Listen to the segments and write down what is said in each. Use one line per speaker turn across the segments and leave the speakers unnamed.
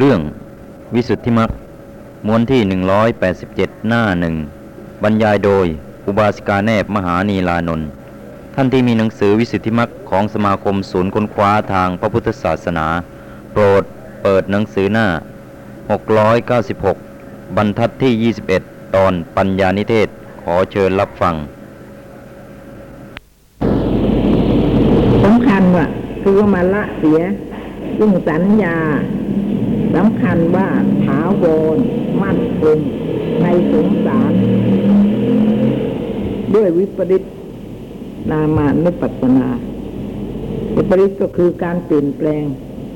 เรื่องวิสุทธิมรรคมวนที่ 187 หน้าหนึ่งบรรยายโดยอุบาสิกาแนบมหานีลานนท์ท่านที่มีหนังสือวิสุทธิมรรคของสมาคมศูนย์ค้นคว้าทางพระพุทธศาสนา โปรดเปิดหนังสือหน้า 696 บรรทัดที่ 21 ตอนปัญญานิเทศขอเชิญรับฟัง
สำคัญว่าคือว่ามาละเสียยิ่งสัญญา สำคัญว่าถาวรมั่นคงในสงสาร ด้วยวิปริตนามานุปัสนา วิปริตก็คือการเปลี่ยนแปลง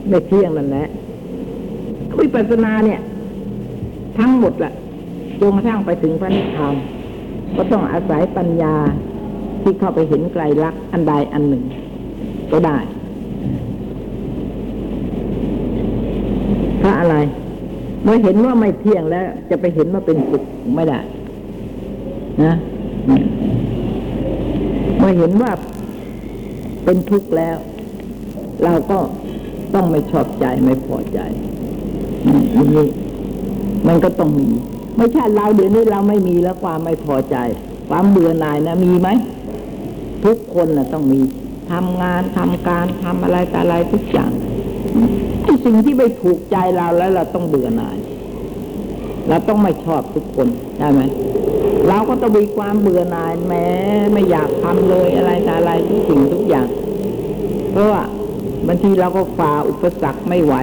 ไม่เที่ยงนั่นแหละวิปัสนาเนี่ย ทั้งหมดแหละจนกระทั่งไปถึงพระนิพพานก็ต้องอาศัยปัญญาที่เข้าไปเห็นไกลลักษณ์อันใดอันหนึ่ง ก็ได้เพราะอะไร เมื่อเห็นว่าไม่เที่ยงแล้ว จะไปเห็นว่าเป็นสุขไม่ได้นะเมื่อเห็นว่าเป็นทุกข์แล้ว เราก็ต้องไม่ชอบใจไม่พอใจนี้มันก็ต้องมี ไม่ใช่เราเดี๋ยวนี้เราไม่มีแล้วความไม่พอใจ ความเบื่อหน่ายนะมีไหมทุกคนนะต้องมีทำงานทำการทำอะไรแต่อะไรทุกอย่าง สิ่งที่ไม่ถูกใจเราแล้วเราต้องเบื่อหน่าย เราต้องไม่ชอบทุกคนได้ไหมเราก็ต้องมีความเบื่อหน่ายแม้ไม่อยากทำเลยอะไรแต่อะไรทุกสิ่งทุกอย่าง เพราะว่าบางทีเราก็ฝ่าอุปสรรคไม่ไหว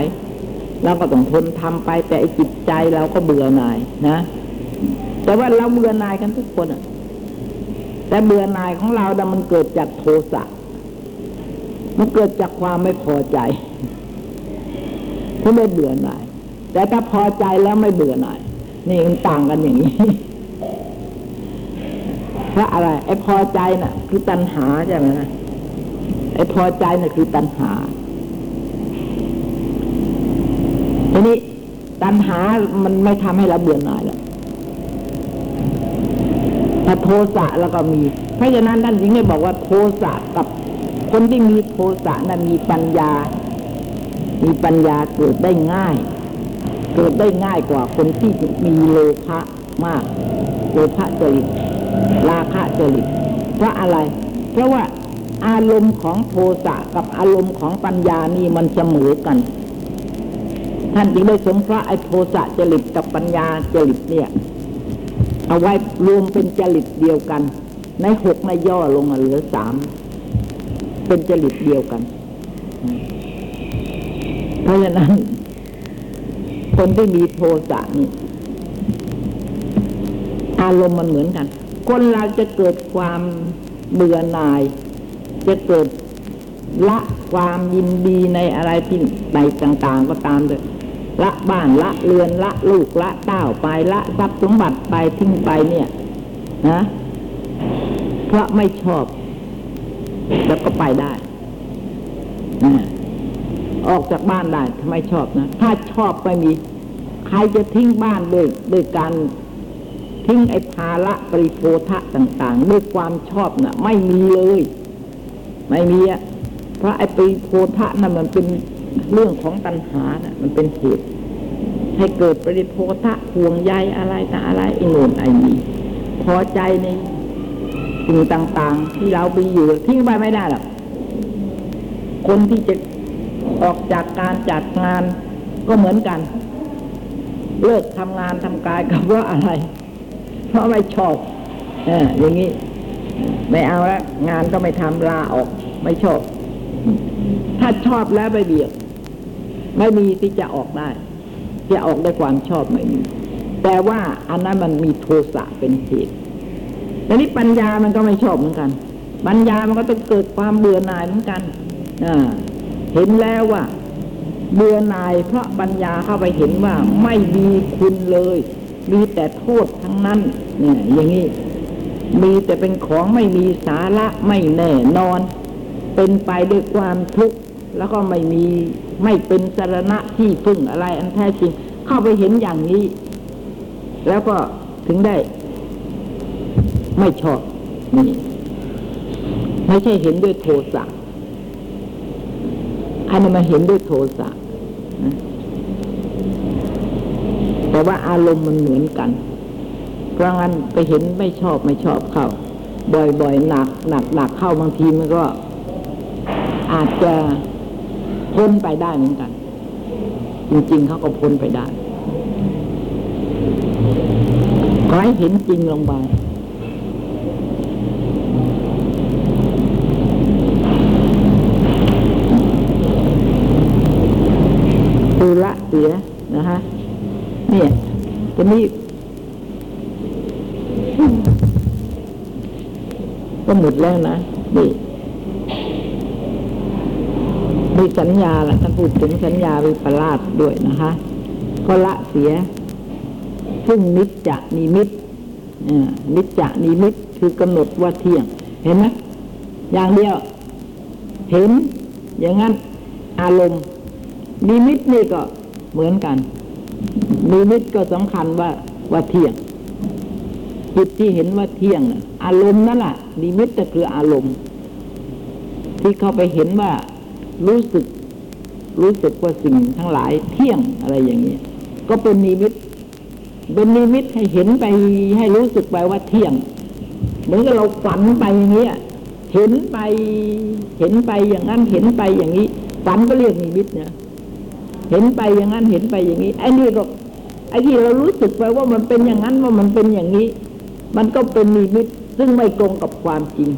เราก็ต้องทนทำไปแต่จิตใจเราก็เบื่อหน่ายนะ แต่ว่าเราเบื่อหน่ายกันทุกคนอะแต่เบื่อหน่ายของเราดมันเกิดจากโทสะมันเกิดจากความไม่พอใจ ที่ไม่เบื่อหน่าย แต่ถ้าพอใจแล้วไม่เบื่อหน่ายนี่มันต่างกันอย่างนี้เพราะอะไร ไอ้พอใจน่ะ คือตัณหาใช่ไหมนะไอ้พอใจน่ะคือตัณหาทีนี้ตัณหามันไม่ทำให้เราเบื่อหน่ายหรอกถ้าโทสะแล้วก็มี เพราะฉะนั้นท่านจึงได้บอกว่าโทสะกับคนที่มีโทสะนั้นมีปัญญา มีปัญญาเกิดได้ง่าย เกิดได้ง่ายกว่าคนที่มีโลภะมาก โลภะจริตราคะจริตเพราะอะไร เพราะว่าอารมณ์ของโทสะกับอารมณ์ของปัญญานี่มันเสมอกัน ท่านจึงได้สงเคราะห์ไอ้โทสะจริตกับปัญญาจริตเนี่ย เอาไว้รวมเป็นจริตเดียวกัน ในหกในย่อลงมาเหลือสามเป็นจริตเดียวกัน เพราะฉะนั้น คนที่มีโทสะนี่อารมณ์มันเหมือนกัน คนเราจะเกิดความเบื่อหน่าย จะเกิดละความยินดีในอะไรที่ในต่างๆก็ตามเลยละบ้านละเรือนละลูกละเต้าไปละทรัพย์สมบัติไปทิ้งไปเนี่ยนะเพราะไม่ชอบ แล้วก็ไปได้นะ ออกจากบ้านได้ทำไมชอบนะ ถ้าชอบไม่มี ใครจะทิ้งบ้านด้วยด้วยการทิ้งไอ้ภาระปริโภทะต่างๆ ด้วยความชอบนะ่ะ ไม่มีเลย ไม่มีอะเพราะไอ้ปริโภทะนั่นมันเป็นเรื่องของตัณหานะมันเป็นเหตุให้เกิดปริโภทะห่วงใยอะไรต่อะไรไอ้โน่นไอ้นี่พอใจในสิ่งต่าง ๆ ที่เราไปอยู่ทิ้งไปไม่ได้หรอกคนที่จะ ออกจากการจัดงานก็เหมือนกัน เลิกทำงานทำการกับว่าอะไร เพราะไม่ชอบออย่างนี้ ไม่เอาแล้วงานก็ไม่ทำลาออก ไม่ชอบ ถ้าชอบแล้วไม่เบียดไม่มีที่จะออกได้ จะออกได้ความชอบไม่มีแต่ว่าอันนั้นมันมีโทสะเป็นเหตุแต่นี้ปัญญามันก็ไม่ชอบเหมือนกัน ปัญญามันก็ต้องเกิดความเบื่อหน่ายเหมือนกัน อ่า เห็นแล้วว่าเบื่อนายเพราะปัญญาเข้าไปเห็นว่าไม่มีคุณเลย มีแต่โทษทั้งนั้น เนี่ย อย่างนี้ มีแต่เป็นของไม่มีสาระไม่แน่นอน เป็นไปด้วยความทุกข์แล้วก็ไม่มีไม่เป็นสารณะที่พึ่งอะไรอันแท้จริง เข้าไปเห็นอย่างนี้ แล้วก็ถึงได้ ไม่ชอบนี่ไม่ใช่เห็นด้วยโทสะ อันนี้มาเห็นด้วยโทสะนะแต่ว่าอารมณ์มันเหมือนกัน เพราะงั้นไปเห็นไม่ชอบไม่ชอบเข้า บ่อยๆหนักหนักหนักเข้าบางทีมันก็ อาจจะพ้นไปได้เหมือนกัน จริงๆเขาก็พ้นไปได้ขอให้เห็นจริงลงไปคือละ เสียนะฮะเนี่ยจะมีก็หมดแล้วนะนี่มีสัญญาละท่านพูดถึงสัญญาวิปลาสด้วยนะคะก็ละเสีย ซึ่งนิจจะนิมิตนิจจะนิมิตคือกำหนดว่าเที่ยง เห็นไหมอย่างเดียว เห็น อย่างนั้น อารมณ์นิมิตนี่ก็ เหมือนกันนิมิตก็สำคัญว่าว่าเที่ยงจิตที่เห็นว่าเที่ยงอารมณ์นั่นแหละนิมิตก็คืออารมณ์ ที่เข้าไปเห็นว่ารู้สึก รู้สึกว่าสิ่งทั้งหลายเที่ยงอะไรอย่างนี้ก็เป็นนิมิตเป็นนิมิตให้เห็นไปให้รู้สึกไปว่าเที่ยง เหมือนกับเราฝันไปอย่างนี้เห็นไป เห็นไปอย่างนั้นเห็นไปอย่างนี้ฝันก็เรียกนิมิตเนี่ย เห็นไปอย่างนั้นเห็นไปอย่างนี้ไอ้นี่ก็ไอ้ที่เรารู้สึกไปว่ามันเป็นอย่างนั้นว่ามันเป็นอย่างนี้ มันก็เป็นนิมิตซึ่งไม่ตรงกับความจริง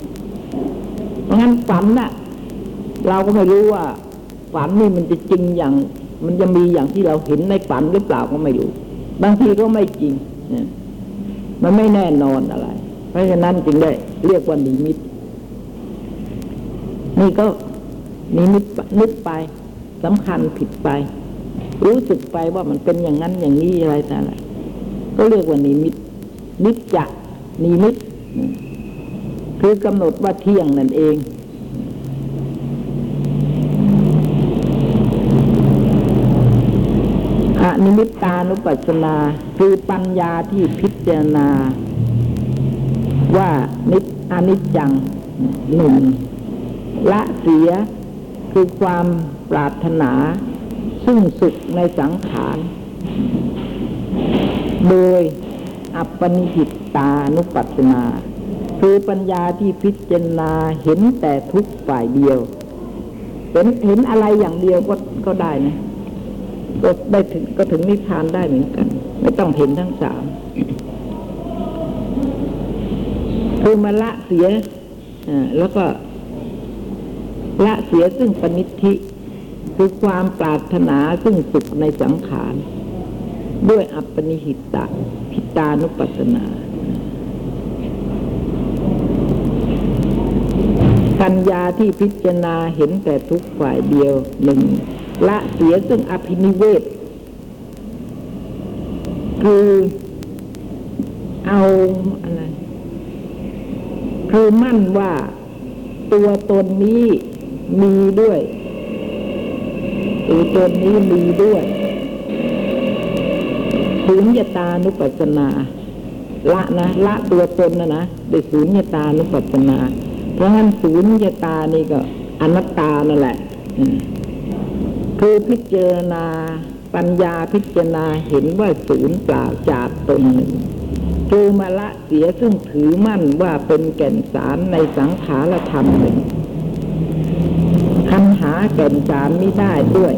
เพราะงั้นฝันน่ะ เราก็ไม่รู้ว่าฝันนี่มันจะจริงอย่าง มันจะมีอย่างที่เราเห็นในฝันหรือเปล่าก็ไม่รู้ บางทีก็ไม่จริงเนี่ยมันไม่แน่นอนอะไร เพราะฉะนั้นจึงได้เรียกว่านิมิต นี่ก็นิมิตนึกไปสำคัญผิดไป รู้สึกไปว่ามันเป็นอย่างนั้นอย่างนี้อะไรแต่อะไรก็เรียกว่านิมิตนิจจะนิมิต คือกำหนดว่าเที่ยงนั่นเอง อนิมิตตานุปัสสนา คือปัญญาที่พิจารณา ว่านิจอนิจจังหนึ่งละเสียคือความปรารถนา ซึ่งสุขในสังขาร โดยอัปปนิหิตตานุปัสสนา คือปัญญาที่พิจารณาเห็นแต่ทุกฝ่ายเดียว เห็นเห็นอะไรอย่างเดียวก็ก็ได้นะก็ได้ถึงก็ถึงนิพพานได้เหมือนกัน ไม่ต้องเห็นทั้งสามคือมาละเสียอ่าแล้วก็ละเสียซึ่งปณิธิ คือความปรารถนาซึ่งสุขในสังขาร ด้วยอัปปนิหิตตะพิตานุปัสสนา ปัญญาที่พิจารณาเห็นแต่ทุกฝ่ายเดียวหนึ่งละเสียซึ่งอภินิเวศ คือเอาอะไรคือมั่นว่าตัวตนนี้มีด้วย ตัวตนนี้มีด้วยสุญญตานุปัสสนา ละนะละตัวตนนะนะด้วยสุญญตานุปัสสนา เพราะงั้นสุญญตานี่ก็อนัตตานั่นแหละคือพิจารณาปัญญาพิจารณาเห็นว่าศูนย์เปล่าจากตนหนึ่งคือมาละเสียซึ่งถือมั่นว่าเป็นแก่นสารในสังขารธรรมหนึ่ง แก่นสารไม่ได้ด้วย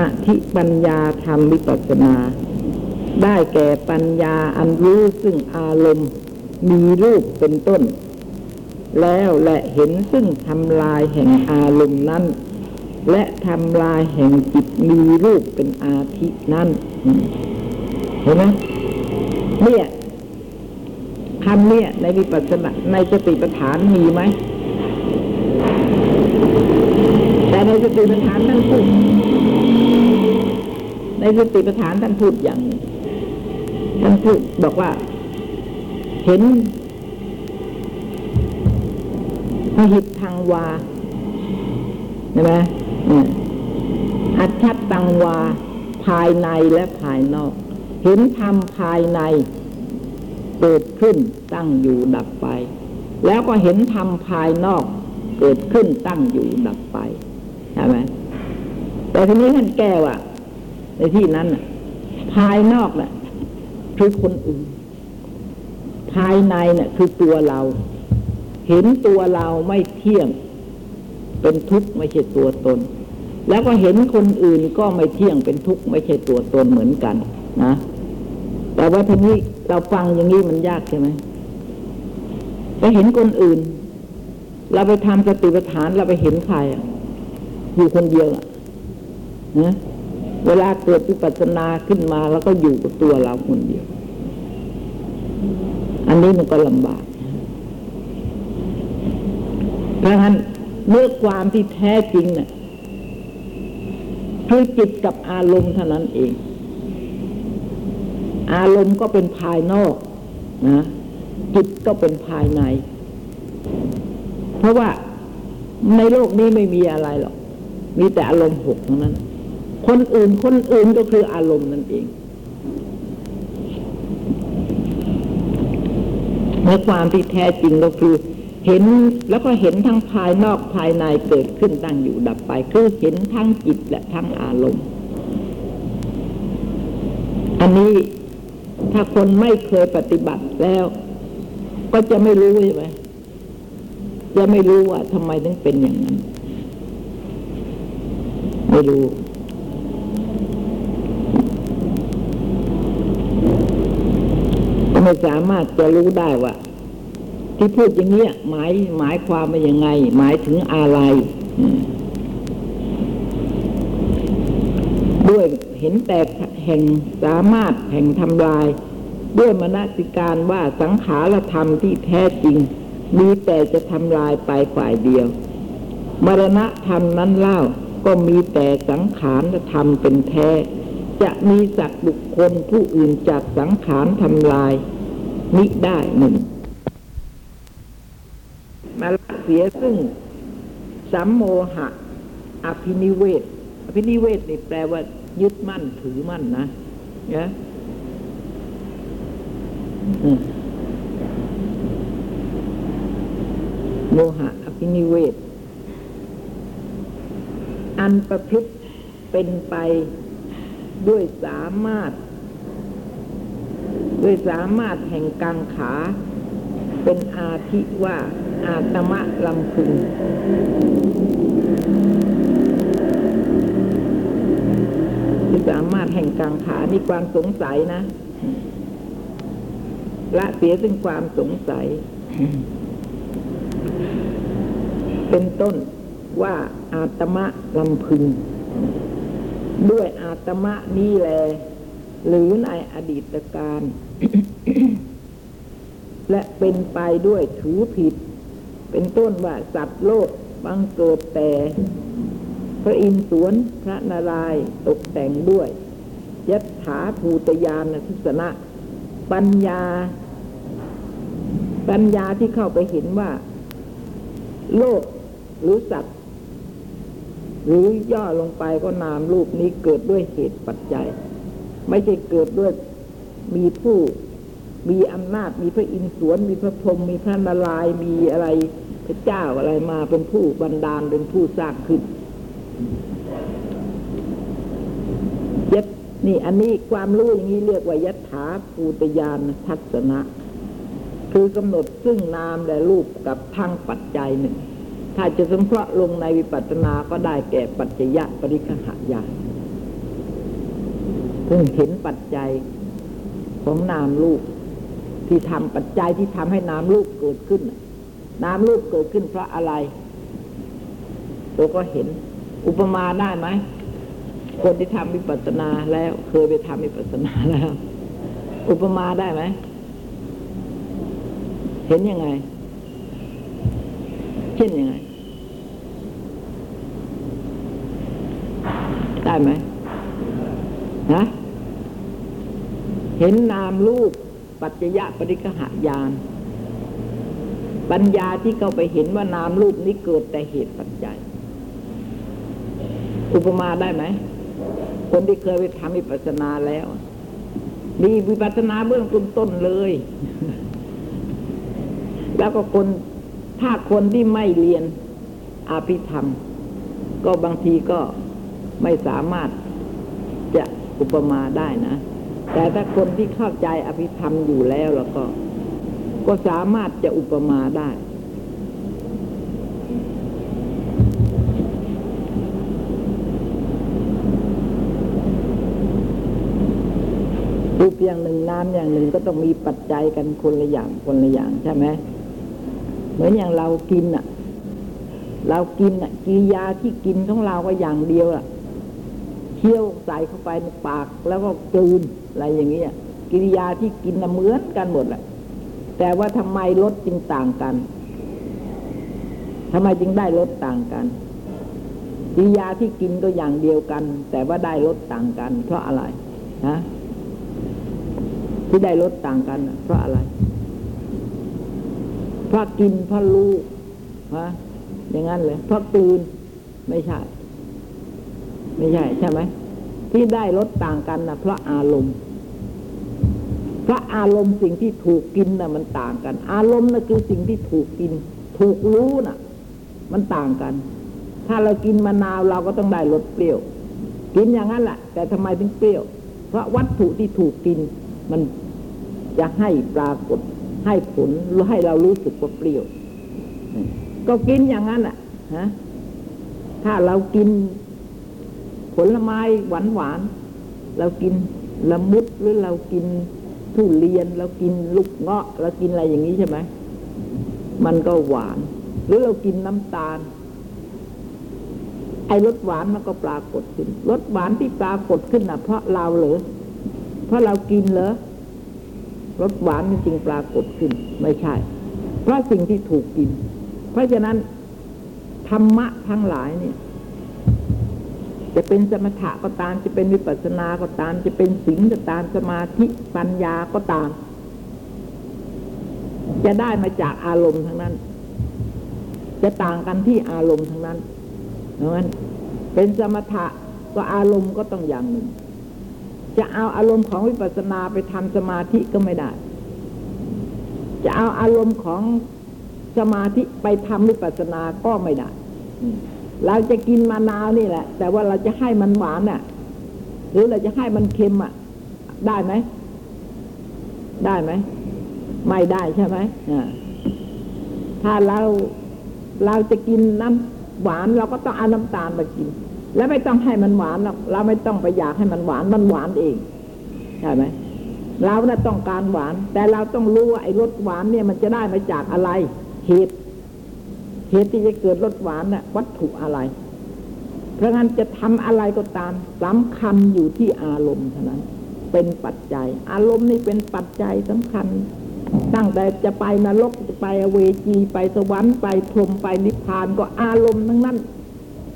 อธิปัญญาธรรมวิปัสสนา ได้แก่ปัญญาอันรู้ซึ่งอารมณ์ มีรูปเป็นต้น แล้วและเห็นซึ่งทำลายแห่งอารมณ์นั้น และทำลายแห่งจิตมีรูปเป็นอาทินั้นเห็นไหมเนี่ยคำเนี่ยในวิปัสสนาในสติปัฏฐานมีไหม แต่ใน สติปัฏฐานท่านพูดในสติปัฏฐานท่านพูดอย่างนึ่งท่านพูดบอกว่า เห็นพหิตทางวาใช่ไหมอัจฉตังวา ภายในและภายนอก เห็นธรรมภายในเกิดขึ้นตั้งอยู่ดับไป แล้วก็เห็นธรรมภายนอก เกิดขึ้นตั้งอยู่ดับไป ช่ไหมแต่ทีนี้ท่านแก้ว่าในที่นั้นน่ะภายนอกน่ะ คือคนอื่น ภายในน่ะ คือตัวเรา เห็นตัวเราไม่เที่ยง เป็นทุกข์ไม่ใช่ตัวตน แล้วก็เห็นคนอื่นก็ไม่เที่ยงเป็นทุกข์ไม่ใช่ตัวตนเหมือนกัน นะแต่ว่าทีนี้เราฟังอย่างนี้มันยากใช่ไหมไปเห็นคนอื่น เราไปทำสติปัฏฐานเราไปเห็นใครอะ อยู่คนเดียวอะนะเวลาเกิดวิปัสสนาขึ้นมาแล้วก็อยู่กับตัวเราคนเดียว อันนี้มันก็ลำบาก เพราะฉะนั้นเมื่อความที่แท้จริงเนี่ยคือจิตกับอารมณ์เท่านั้นเอง อารมณ์ก็เป็นภายนอกนะจิตก็เป็นภายใน เพราะว่าในโลกนี้ไม่มีอะไรหรอก มีแต่อารมณ์หกนั้น คนอื่นคนอื่นก็คืออารมณ์นั่นเองเมื่อความที่แท้จริงก็คือ เห็นแล้วก็เห็นทั้งภายนอกภายในเกิดขึ้นตั้งอยู่ดับไป คือเห็นทั้งจิตและทั้งอารมณ์ อันนี้ถ้าคนไม่เคยปฏิบัติแล้ว ก็จะไม่รู้ใช่ไหมจะไม่รู้ว่าทำไมถึงเป็นอย่างนั้น ไม่รู้ไม่สามารถจะรู้ได้ว่า ที่พูดอย่างเนี้ยหมายหมายความว่ายังไง หมายถึงอะไรด้วยเห็นแต่แห่งสามารถแห่งทำลาย ด้วยมนสิการว่าสังขารธรรมที่แท้จริง มีแต่จะทำลายไปฝ่ายเดียว มรณะธรรมนั้นเล่า ก็มีแต่สังขารธรรมเป็นแท้ จะมีสัตว์บุคคลผู้อื่นจากสังขารทำลายมิได้หนึ่งมาละเสียซึ่งสัมโมหะ อภินิเวศอภินิเวศนี่แปลว่า ยึดมั่นถือมั่นนะนะโมหะอภินิเวศ อันประพฤติเป็นไปด้วยสามารถ ด้วยสามารถแห่งกังขา เป็นอาทิว่าอาตมะลำพึงด้วยสามารถแห่งกังขานี่ความสงสัยนะละเสียซึ่งความสงสัย เป็นต้น ว่าอาตมะลำพึง ด้วยอาตมะนี้แล หรือในอดีตการ และเป็นไปด้วยถือผิด เป็นต้นว่าสัตว์โลกบังเกิดแต่ พระอินทร์สวนพระนารายณ์ตกแต่งด้วยยัตถาภูตยานทิสนะ ปัญญา ปัญญาที่เข้าไปเห็นว่า โลกหรือสัตว์ หรือย่อลงไปก็นามรูปนี้เกิดด้วยเหตุปัจจัย ไม่ใช่เกิดด้วยมีผู้มีอำนาจมีพระอินทร์สวน มีพระพรหมมีพระนารายณ์มีอะไรพระเจ้าอะไรมาเป็นผู้บันดาลเป็นผู้สร้างขึ้นยัตนี่อันนี้ความรู้อย่างนี้เรียกว่ายัตถาภูตยานทัศนะ คือกำหนดซึ่งนามและรูปกับทั้งปัจจัยหนึ่ง ถ้าจะสงเคราะห์ลงในวิปัสสนาก็ได้แก่ปัจจยะปริคหายานเพิ่งเห็นปัจจัยของนามรูปที่ทำปัจจัยที่ทำให้นามรูปเกิดขึ้น นามรูปเกิดขึ้นเพราะอะไรตัวก็เห็น อุปมาได้ไหมคนที่ทำวิปัสสนาแล้วเคยไปทำวิปัสสนาแล้ว อุปมาได้ไหม เห็นยังไง เช่นยังไง ได้ไหมนะเห็นนามรูปปัจจยะปริกหายานปัญญาที่เข้าไปเห็นว่านามรูปนี้เกิดแต่เหตุปัจจัย อุปมาได้ไหม คนที่เคยไปทำวิปัสสนาแล้ว มีวิปัสสนาเบื้องต้นเลย แล้วก็คน ถ้าคนที่ไม่เรียนอภิธรรม ก็บางทีก็ไม่สามารถจะอุปมาได้นะ แต่ถ้าคนที่เข้าใจอภิธรรมอยู่แล้วแล้วก็ ก็สามารถจะอุปมาได้รูปอย่างหนึ่งน้ำอย่างหนึ่งก็ต้องมีปัจจัยกันคนละอย่างคนละอย่างใช่ไหม เหมือนอย่างเรากินอะ เรากินอะกิริยาที่กินของเราก็อย่างเดียวอะเคี้ยวใส่เข้าไปในปากแล้วก็กลืนอะไรอย่างเงี้ยกิริยาที่กินน่ะเหมือนกันหมดแหละแต่ว่าทำไมรสจึงต่างกันทำไมจึงได้รสต่างกัน กิริยาที่กินก็อย่างเดียวกัน แต่ว่าได้รสต่างกัน เพราะอะไรฮะที่ได้ลดต่างกัน เพราะอะไร พราะกินเพราะรู้ฮะอย่างนั้นเลยเพราะกลืนไม่ใช่ ไม่ใช่ใช่ไหมที่ได้ลดต่างกันนะเพราะอารมณ์เพราะอารมณ์สิ่งที่ถูกกินน่ะ มันต่างกัน อารมณ์น่ะคือสิ่งที่ถูกกิน ถูกรู้น่ะ มันต่างกัน ถ้าเรากินมะนาวเราก็ต้องได้รสเปรี้ยว กินอย่างนั้นแหละแต่ทำไมถึงเปรี้ยว เพราะวัตถุที่ถูกกิน มันจะให้ปรากฏ ให้ผลให้เรารู้สึกว่าเปรี้ยว ก็กินอย่างนั้นแหละฮะถ้าเรากิน ผลไม้หวานหวานๆเรากินละมุดหรือเรากินทุเรียนเรากินลูกเงาะเรากินอะไรอย่างนี้ใช่ไหมมันก็หวาน หรือเรากินน้ำตาล ไอ้รสหวานมันก็ปรากฏขึ้นรสหวานที่ปรากฏขึ้นนะเพราะเราเหรอเพราะเรากินเหรอ รสหวานมันจึงปรากฏขึ้น ไม่ใช่ เพราะสิ่งที่ถูกกิน เพราะฉะนั้น ธรรมะทั้งหลายเนี่ย จะเป็นสมถะก็ตาม จะเป็นวิปัสสนาก็ตาม จะเป็นสิงก็ตามสมาธิปัญญาก็ตาม จะได้มาจากอารมณ์ทั้งนั้น จะต่างกันที่อารมณ์ทั้งนั้นเพราะฉะนั้นเป็นสมถะก็อารมณ์ก็ต้องอย่างหนึ่ง จะเอาอารมณ์ของวิปัสสนาไปทำสมาธิก็ไม่ได้ จะเอาอารมณ์ของสมาธิไปทำวิปัสสนาก็ไม่ได้ เราจะกินมะนาวนี่แหละ แต่ว่าเราจะให้มันหวานอะ หรือเราจะให้มันเค็มอะ ได้ไหม ได้ไหม ไม่ได้ใช่ไหมถ้าเราเราจะกินน้ำหวานเราก็ต้องเอาน้ำตาลมากิน แล้วไม่ต้องให้มันหวานหรอกเราไม่ต้องไปอยากให้มันหวานมันหวานเองใช่ไหมเราน่ะต้องการหวาน แต่เราต้องรู้ว่าไอ้รสหวานเนี่ยมันจะได้มาจากอะไรเหตุเหตุที่จะเกิดรสหวานน่ะ วัตถุอะไร เพราะงั้นจะทำอะไรก็ตามสำคัญอยู่ที่อารมณ์เท่านั้น เป็นปัจจัย อารมณ์นี่เป็นปัจจัยสำคัญ ตั้งแต่จะไปนรกจะไปเวจีไปสวรรค์ไปพรมไปนิพพานก็อารมณ์ทั้งนั้น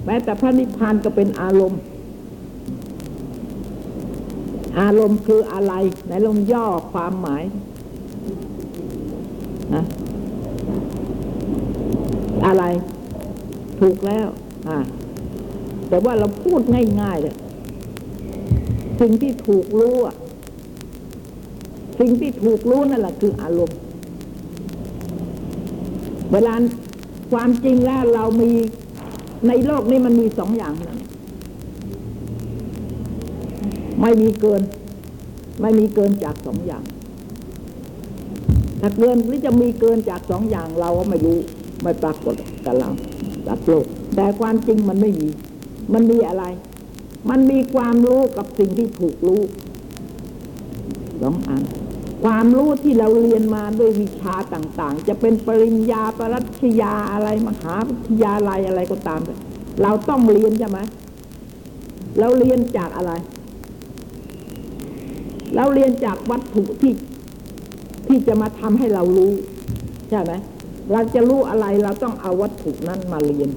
แม้แต่พระนิพพานก็เป็นอารมณ์ อารมณ์คืออะไรไหนลองย่อความหมายนะอะไร ถูกแล้ว อ่า แต่ว่าเราพูดง่ายๆเลยสิ่งที่ถูกรู้สิ่งที่ถูกรู้นั่นแหละคืออารมณ์ เวลาความจริงแล้วเรามี ในโลกนี้มันมีสองอย่างนะไม่มีเกิน ไม่มีเกินจากสองอย่าง ถ้าเกินหรือจะมีเกินจากสองอย่างเราก็ไม่รู้ ไม่ปรากฏกับเรากับโลก แต่ความจริงมันไม่มี มันมีอะไร มันมีความรู้กับสิ่งที่ถูกรู้สองอัน ความรู้ที่เราเรียนมาด้วยวิชาต่างๆ จะเป็นปริญญาปรัชญาอะไรมหาวิทยาลัยอะไรก็ตาม เราต้องเรียนใช่ไหมเราเรียนจากอะไร เราเรียนจากวัตถุที่ที่จะมาทำให้เรารู้ใช่ไหมเราจะรู้อะไรเราต้องเอาวัตถุนั้นมาเรียน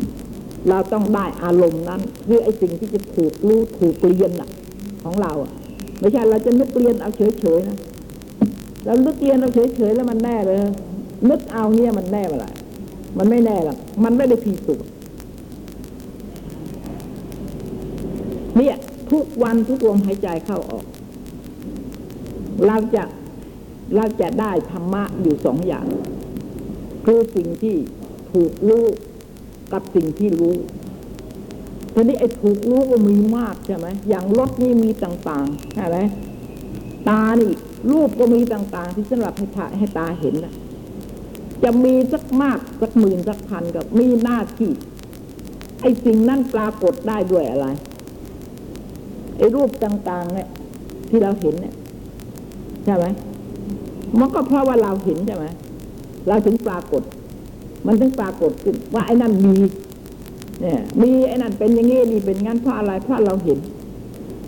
เราต้องได้อารมณ์นั้นคือไอ้สิ่งที่จะถูกรู้ถูกเรียนน่ะ ของเราอะ ไม่ใช่เราจะนึกเรียนเอาเฉยๆนะ เรานึกเรียนเอาเฉยๆแล้วมันแน่เลยนึกเอาเนี่ยมันแน่เมื่อไหร่มันไม่แน่หรอกมันไม่ได้พิสูจน์เนี่ยทุกวันทุกลมหายใจเข้าออก เราจะเราจะได้ธรรมะอยู่สองอย่าง คือสิ่งที่ถูกรู้กับสิ่งที่รู้ทีนี้ไอ้ถูกรู้ก็มีมากใช่ไหมอย่างรถนี่มีต่างๆใช่ไหมตานี่ รูปก็มีต่างๆ ที่สำหรับให้ตาให้ตาเห็นนะจะมีสักมากสักหมื่นสักพันก็มีหน้าที่ ไอ้สิ่งนั้นปรากฏได้ด้วยอะไรไอ้รูปต่าง ๆ เนี่ย ที่เราเห็นเนี่ยใช่ไหมมันก็เพราะว่าเราเห็นใช่ไหมเราถึงปรากฏ มันถึงปรากฏขึ้น ว่าไอ้นั่นมี เนี่ย มีไอ้นั่นเป็นอย่างงี้นี่เป็นงั้นเพราะอะไรเพราะเราเห็น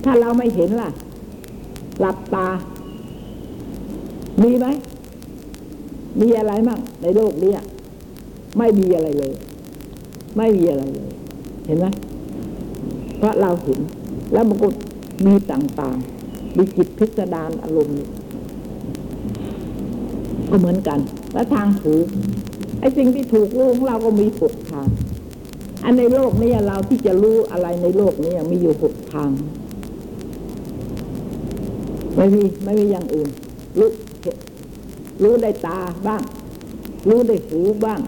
ถ้าเราไม่เห็นล่ะ หลับตา มีไหม มีอะไรมั่งในโลกนี้ไม่มีอะไรเลย ไม่มีอะไรเลย เห็นไหมเพราะเราเห็น แล้วมันก็มีต่างๆ มีจิตพิสดารอารมณ์ก็เหมือนกัน แล้วทางถูกไอ้สิ่งที่ถูกรู้ของเราก็มีหกทาง อันในโลกนี้เราที่จะรู้อะไรในโลกนี้มีอยู่หกทาง ไม่มีไม่มีอย่างอื่นรู้ รู้ได้ตาบ้าง รู้ได้หูบ้าง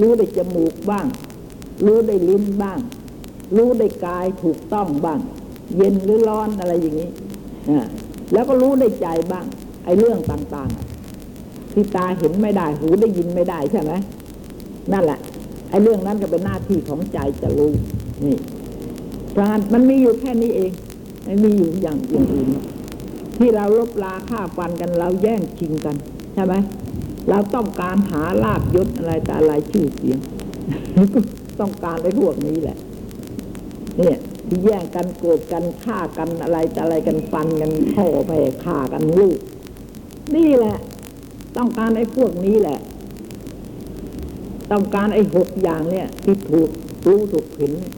รู้ได้จมูกบ้าง รู้ได้ลิ้นบ้าง รู้ได้กายถูกต้องบ้าง เย็นหรือร้อนอะไรอย่างนี้แล้วก็รู้ได้ใจบ้าง ไอ้เรื่องต่างๆ ที่ตาเห็นไม่ได้หูได้ยินไม่ได้ใช่ไหมนั่นแหละไอ้เรื่องนั้นก็เป็นหน้าที่ของใจจะรู้นี่เพราะฉะนั้นมันมีอยู่แค่นี้เองไม่มีอยู่อย่างอื่นที่เราลบลาฆ่าฟันกันเราแย่งชิงกัน ช่ไหมเราต้องการหาลาบยศอะไรแต่อะไรชื่อเสียงต้องการไอ้พวกนี้แหละ เนี่ยที่แย่งกันโกรธกันฆ่ากันอะไรแต่อะไรกันฟันกันพ่อแม่ฆ่ากันลูก นี่แหละ ต้องการไอ้พวกนี้แหละ ต้องการไอ้หกอย่างเนี่ย ที่ถูกรู้ถูกเห็นเนี่ย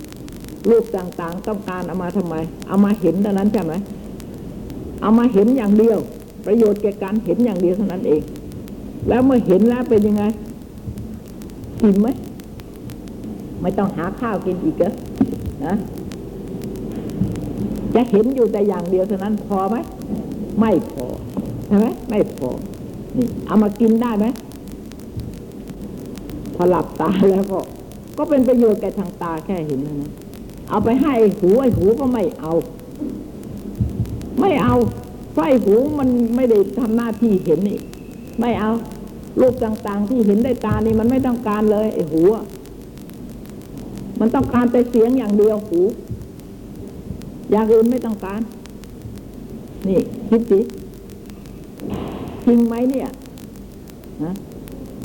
รูปต่างๆ ต้องการเอามาทำไม เอามาเห็นเท่านั้นใช่ไหมเอามาเห็นอย่างเดียว ประโยชน์แก่การเห็นอย่างเดียวเท่านั้นเอง แล้วเมื่อเห็นแล้วเป็นยังไงอิ่มไหมไม่ต้องหาข้าวกินอีกเหรอนะจะเห็นอยู่แต่อย่างเดียวเท่านั้นพอไหมไม่พอใช่ไหมไม่พอนี่เอามากินได้ไหมพอหลับตาแล้วก็ ก็เป็นประโยชน์แก่ทางตาแค่เห็นนะเอาไปให้หูไอ้หูก็ไม่เอา ไม่เอา ไฟหูมันไม่ได้ทำหน้าที่เห็นนี่ไม่เอารูปต่างๆ ที่เห็นได้ตานี่มันไม่ต้องการเลย ไอ้หูมันต้องการแต่เสียงอย่างเดียวหู อย่างอื่นไม่ต้องการ นี่คิดสิจริงไหมเนี่ยนะ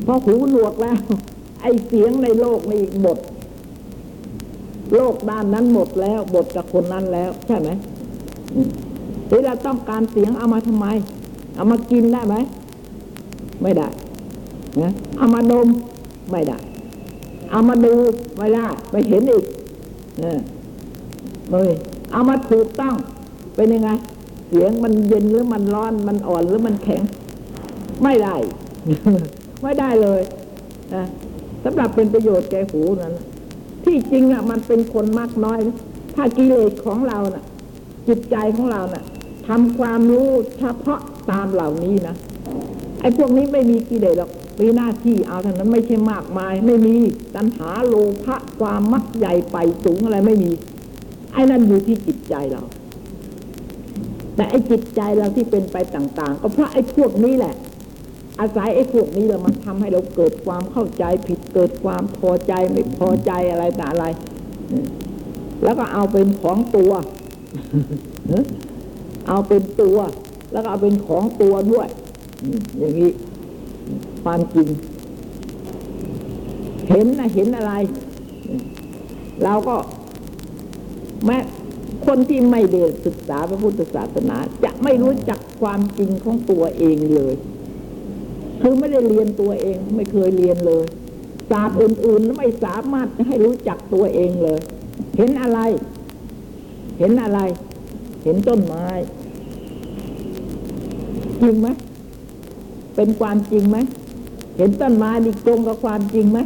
พอหูหนวกแล้ว ไอ้เสียงในโลกนี่หมด โลกด้านนั้นหมดแล้วหมดกับคนนั้นแล้ว ใช่ไหม หรือเราต้องการเสียงเอามาทำไม เอามากินได้ไหมไม่ได้นะเอามาดมไม่ได้ เอามาดูไม่ได้ไม่เห็นอีกเออเลยเอามาถูกต้องเป็นยังไง เสียงมันเย็นหรือมันร้อนมันอ่อนหรือมันแข็ง ไม่ได้ ไม่ได้เลยนะสำหรับเป็นประโยชน์แก่หูนั้นที่จริงอะ มันเป็นคนมากน้อย ถ้ากิเลสของเราน่ะ จิตใจของเราน่ะ ทำความรู้เฉพาะตามเหล่านี้นะไอ้พวกนี้ไม่มีกิเลสหรอกมีหน้าที่เอาเท่านั้นไม่ใช่มากมาย ไม่มีตัณหาโลภะความมักใหญ่ไปสูงอะไรไม่มี ไอ้นั่นอยู่ที่จิตใจเรา แต่ไอ้จิตใจเราที่เป็นไปต่าง ๆ ก็เพราะไอ้พวกนี้แหละ อาศัยไอ้พวกนี้เรามันทำให้เราเกิดความเข้าใจผิดเกิดความพอใจไม่พอใจอะไรแต่อะไร แล้วก็เอาเป็นของตัว เอาเป็นตัว แล้วก็เอาเป็นของตัวด้วย อย่างนี้ความจริง เห็นนะเห็นอะไร เราก็ แม้คนที่ไม่ได้ศึกษาพระพุทธศาสนา จะไม่รู้จักความจริงของตัวเองเลย คือไม่ได้เรียนตัวเอง ไม่เคยเรียนเลยศาสตร์อื่นๆไม่สามารถให้รู้จักตัวเองเลย เห็นอะไร เห็นอะไร เห็นต้นไม้จริงไหมเป็นความจริงไหมเห็นต้นไม้นี่ตรงกับความจริงไหม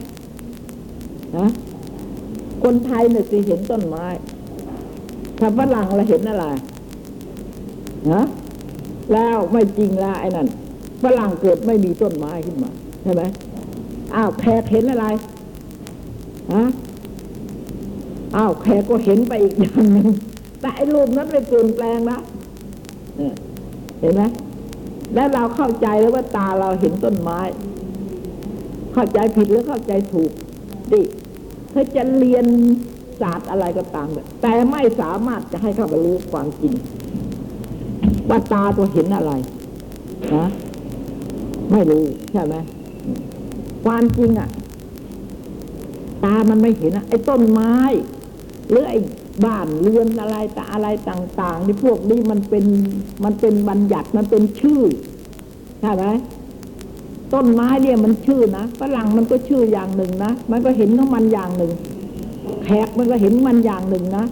ฮะคนไทยเนี่ยสิเห็นต้นไม้ถ้าฝรั่งเราเห็นอะไรฮะแล้วไม่จริงล้วไอ้นั่นฝรั่งเกิดไม่มีต้นไม้ขึ้นมาใช่ไหมอ้าวแขกเห็นอะไรฮะอ้าวแขกก็เห็นไปอีกอย่างหนึ่ง แต่ไอ้รูปนั้นไม่เปลี่ยนแปลงนะเห็นไหมแล้วเราเข้าใจแล้วว่าตาเราเห็นต้นไม้ เข้าใจผิดหรือเข้าใจถูกดิเธอจะเรียนศาสตร์อะไรก็ตามแต่ไม่สามารถจะให้เข้าไปรู้ความจริงว่าตาตัวเห็นอะไรนะไม่รู้ใช่ไหมความจริงอะ ตามันไม่เห็นอะไอ้ต้นไม้ หรือไอ้ บ้านเรือนอะไรแต่อะไรต่างๆนี่พวกนี้มันเป็นมันเป็นบัญญัติมันเป็นชื่อใช่ไหมต้นไม้เนี่ยมันชื่อนะฝรั่งมันก็ชื่ออย่างหนึ่งนะมันก็เห็นของมันอย่างหนึ่งแขกมันก็เห็นมันอย่างหนึ่งนะ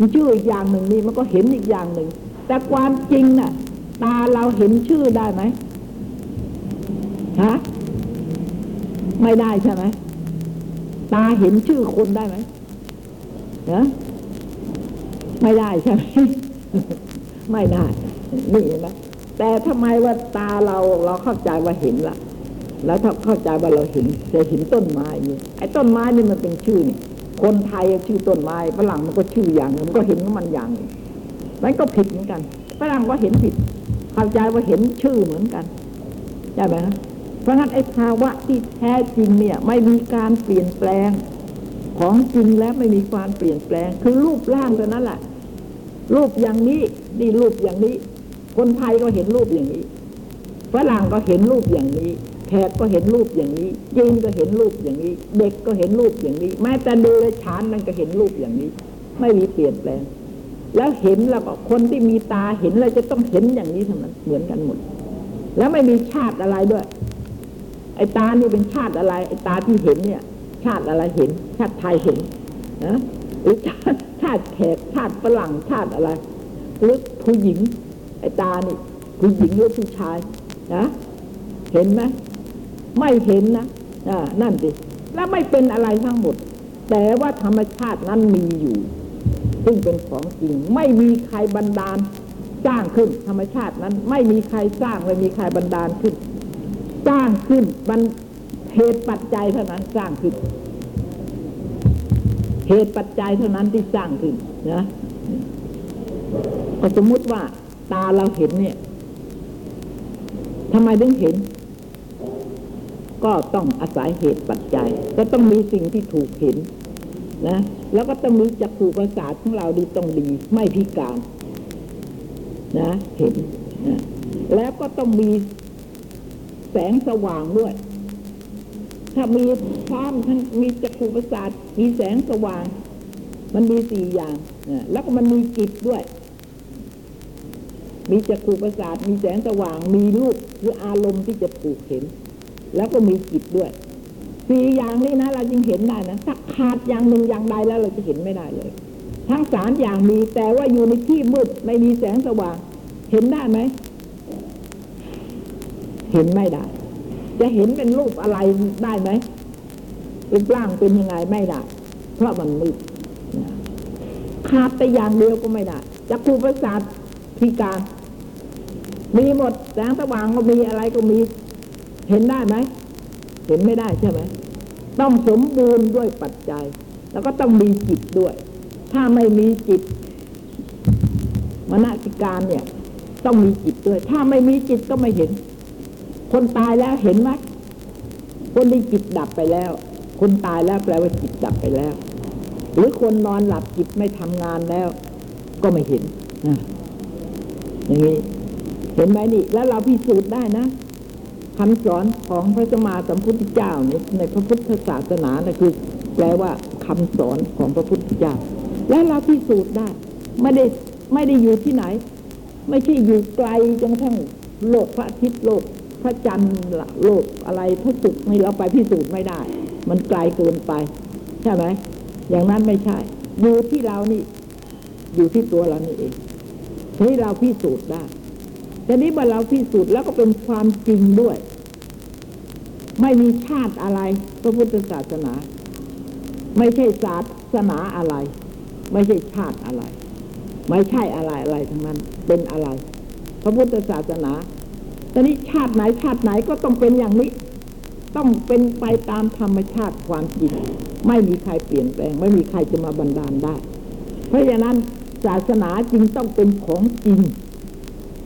มันชื่ออีกอย่างหนึ่งนี่มันก็เห็นอีกอย่างหนึ่ง แต่ความจริงน่ะ ตาเราเห็นชื่อได้ไหมฮะไม่ได้ใช่ไหมตาเห็นชื่อคนได้ไหมเนะ ไม่ได้ใช่ไหมไม่ได้นี่นไหมแต่ทำไมว่าตาเราเราเข้าใจว่าเห็นละแล้วถ้าเข้าใจว่าเราเห็นจะเห็นต้นไม้นี่ไอ้ต้นไม้นี่มันเป็นชื่อนี่คนไทยชื่อต้นไม้ฝรั่งมันก็ชื่ออย่างมันก็เห็นของมันอย่างนึงมันก็ผิดเหมือนกันฝรั่งก็เห็นผิด เข้าใจว่าเห็นชื่อเหมือนกันใช่ไหมฮะเพราะงั้นไอ้ภาวะที่แท้จริงเนี่ย ไม่มีการเปลี่ยนแปลง ของจริงแล้วไม่มีความเปลี่ยนแปลง คือรูปร่างเท่านั้นแหละรูปอย่างนี้นี่รูปอย่างนี้ คนไทยก็เห็นรูปอย่างนี้ฝรั่งก็เห็นรูปอย่างนี้แขกก็เห็นรูปอย่างนี้จีนก็เห็นรูปอย่างนี้ เด็กก็เห็นรูปอย่างนี้ แม้แต่ดูเลยฉานมันก็เห็นรูปอย่างนี้ ไม่มีเปลี่ยนแปลง แล้วเห็นแล้วก็คนที่มีตาเห็นแล้วจะต้องเห็นอย่างนี้เท่านั้นเหมือนกันหมด แล้วไม่มีชาติอะไรด้วย ไอ้ตานี่เป็นชาติอะไร ไอ้ตาที่เห็นเนี่ย ชาติอะไรเห็น ชาติไทยเห็นนะหรือชาติชาติแขกชาติฝรั่งชาติอะไรหรือผู้หญิงไอ้ตานี่ผู้หญิงหรือผู้ชายนะเห็นไหมไม่เห็นนะอ่านั่นสิแล้วไม่เป็นอะไรทั้งหมด แต่ว่าธรรมชาตินั้นมีอยู่ ซึ่งเป็นของจริง ไม่มีใครบันดาลสร้างขึ้น ธรรมชาตินั้น ไม่มีใครสร้างไม่มีใครบันดาลขึ้นสร้างขึ้นมัน เหตุปัจจัยเท่านั้นสร้างขึ้น เหตุปัจจัยเท่านั้นที่สร้างขึ้นนะก็สมมุติว่าตาเราเห็นเนี่ยทำไมถึงเห็น ก็ต้องอาศัยเหตุปัจจัย ก็ต้องมีสิ่งที่ถูกเห็นนะ แล้วก็ต้องมีจักขู่ประสาทของเราดีต้องดี ไม่พิการ นะ เห็นนะแล้วก็ต้องมีแสงสว่างด้วย ถ้ามีพร้อมทั้งมีจักขู่ประสาทมีแสงสว่าง มันมีสี่อย่างแล้วก็มันมีจิตด้วย มีจักขู่ประสาทมีแสงสว่าง มีรูปหรืออารมณ์ที่จะถูกเห็น แล้วก็มีจิตด้วยสี่อย่างนี้นะเราจึงเห็นได้นะถ้าขาดอย่างหนึ่งอย่างใดแล้วเราจะเห็นไม่ได้เลย ทั้งสามอย่างมีแต่ว่าอยู่ในที่มืดไม่มีแสงสว่าง เห็นได้ไหม เห็นไม่ได้ จะเห็นเป็นรูปอะไรได้ไหมรูปร่างเป็นยังไงไม่ได้ เพราะมันมืดขาดแต่อย่างเดียวก็ไม่ได้จักรูประสาทพิการ มีหมดแสงสว่างก็มีอะไรก็มี เห็นได้ไหม เห็นไม่ได้ใช่ไหม ต้องสมบูรณ์ด้วยปัจจัย แล้วก็ต้องมีจิตด้วย ถ้าไม่มีจิตมนสิการเนี่ย ต้องมีจิตด้วย ถ้าไม่มีจิตก็ไม่เห็น คนตายแล้วเห็นไหมคนที่จิตดับไปแล้ว คนตายแล้วแปลว่าจิตดับไปแล้ว หรือคนนอนหลับจิตไม่ทำงานแล้ว ก็ไม่เห็นอย่างนี้เห็นไหมนี่ แล้วเราพิสูจน์ได้นะคำสอนของพระสมมาสัมพุทธเจ้าในในพระพุทธศาสนานะคือ แปลว่าคำสอนของพระพุทธเจ้า และเราพิสูจน์ได้ ไม่ได้ไม่ได้อยู่ที่ไหน ไม่ใช่อยู่ไกลจนทั่งโลกพระอาทิตย์โลก พระจันทร์โลกอะไรพระศุกร์นี่เราไปพิสูจน์ไม่ได้ มันไกลเกินไป ใช่ไหมอย่างนั้นไม่ใช่ อยู่ที่เรานี่ อยู่ที่ตัวเรานี่เองที่เราพิสูจน์ได้แต่นี้เมื่อเราพิสูจน์แล้วก็เป็นความจริงด้วย ไม่มีชาติอะไรพระพุทธศาสนา ไม่ใช่ศาสนาอะไร ไม่ใช่ชาติอะไร ไม่ใช่อะไรอะไรทั้งนั้นเป็นอะไร พระพุทธศาสนา ตอนนี้ชาติไหนชาติไหนก็ต้องเป็นอย่างนี้ ต้องเป็นไปตามธรรมชาติความจริง ไม่มีใครเปลี่ยนแปลง ไม่มีใครจะมาบันดาลได้ เพราะฉะนั้นศาสนาจริงต้องเป็นของจริง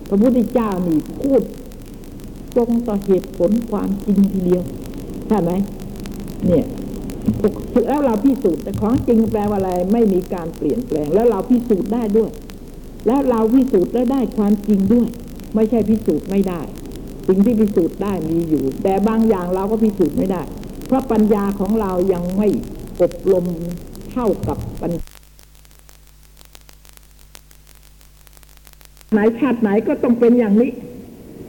พระพุทธเจ้านี่พูดตรงต่อเหตุผลความจริงทีเดียวใช่ไหมเนี่ยแล้วเราพิสูจน์แต่ของจริงแปลว่าอะไร ไม่มีการเปลี่ยนแปลง แล้วเราพิสูจน์ได้ด้วย แล้วเราพิสูจน์แล้วได้ความจริงด้วย ไม่ใช่พิสูจน์ไม่ได้ สิ่งที่พิสูจน์ได้มีอยู่ แต่บางอย่างเราก็พิสูจน์ไม่ได้ เพราะปัญญาของเรายังไม่อบรมเท่ากับปัญไหนชาติไหนก็ต้องเป็นอย่างนี้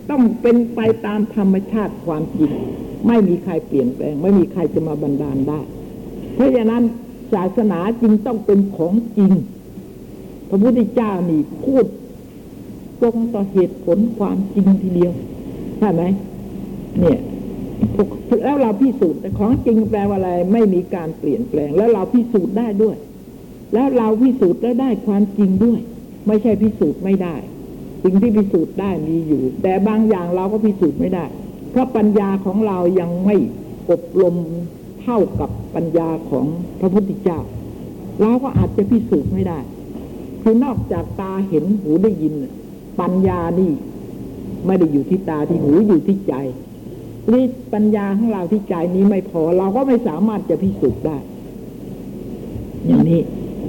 ต้องเป็นไปตามธรรมชาติความจริงไม่มีใครเปลี่ยนแปลง ไม่มีใครจะมาบันดาลได้ เพราะฉะนั้นศาสนาจริงต้องเป็นของจริง พระพุทธเจ้านี่พูด ตรงต่อเหตุผลความจริงทีเดียวใช่ไหมเนี่ยแล้วเราพิสูจน์แต่ของจริงแปลว่าอะไร ไม่มีการเปลี่ยนแปลง แล้วเราพิสูจน์ได้ด้วย แล้วเราพิสูจน์แล้วได้ความจริงด้วย ไม่ใช่พิสูจน์ไม่ได้สิ่งที่พิสูจน์ได้มีอยู่ แต่บางอย่างเราก็พิสูจน์ไม่ได้ เพราะปัญญาของเรายังไม่อบรมเท่ากับปัญญาของพระพุทธเจ้าเราก็อาจจะพิสูจน์ไม่ได้ คือนอกจากตาเห็นหูได้ยิน ปัญญานี่ไม่ได้อยู่ที่ตาที่หูอยู่ที่ใจนี่ปัญญาของเราที่ใจนี้ไม่พอ เราก็ไม่สามารถจะพิสูจน์ได้ อย่างนี้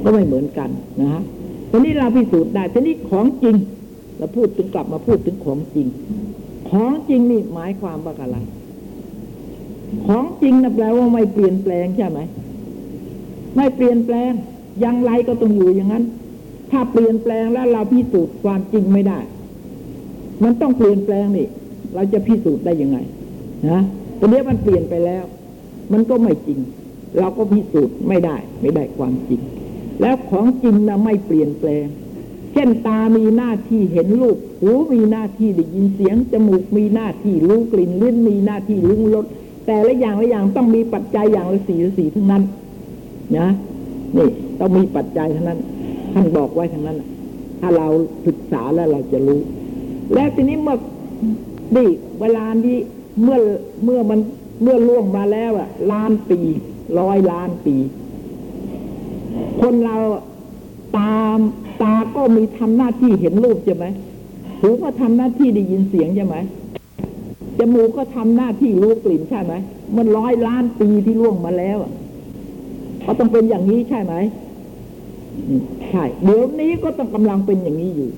ก็ไม่เหมือนกันนะฮะทีนี้เราพิสูจน์ได้ทีนี้ของจริงเราพูดถึงกลับมาพูดถึงของจริง ของจริงนี่หมายความว่าอะไร ของจริงนะแปลว่าไม่เปลี่ยนแปลงใช่ไหมไม่เปลี่ยนแปลงอย่างไรก็ต้องอยู่อย่างนั้น ถ้าเปลี่ยนแปลงแล้วเราพิสูจน์ความจริงไม่ได้ มันต้องเปลี่ยนแปลงนี่ เราจะพิสูจน์ได้ยังไงนะตอนนี้มันเปลี่ยนไปแล้ว มันก็ไม่จริง เราก็พิสูจน์ไม่ได้ ไม่ได้ความจริง แล้วของจริงนะไม่เปลี่ยนแปลง เช่นตามีหน้าที่เห็นรูปหูมีหน้าที่ได้ยินเสียง จมูกมีหน้าที่รู้กลิ่นลิ้นมีหน้าที่ลิ้มรสแต่ละอย่างละอย่างต้องมีปัจจัยอย่างละสี่ละสี่ทั้งนั้น นะ นี่ต้องมีปัจจัยทั้งนั้น ท่านบอกไว้ทั้งนั้น ถ้าเราศึกษาแล้วเราจะรู้ แล้วทีนี้เมื่อดิเวลานี้เมื่อเมื่อมันเมื่อล่วงมาแล้วอะล้านปีร้อยล้านปี คนเราตามตาก็มีทำหน้าที่เห็นรูปใช่ไหมหูก็ทำหน้าที่ได้ยินเสียงใช่ไหมจมูกก็ทำหน้าที่รู้กลิ่นใช่ไหมมันร้อยล้านปีที่ล่วงมาแล้วอะก็ต้องเป็นอย่างนี้ใช่ไหม ใช่เดี๋ยวนี้ก็ต้องกำลังเป็นอย่างนี้อยู่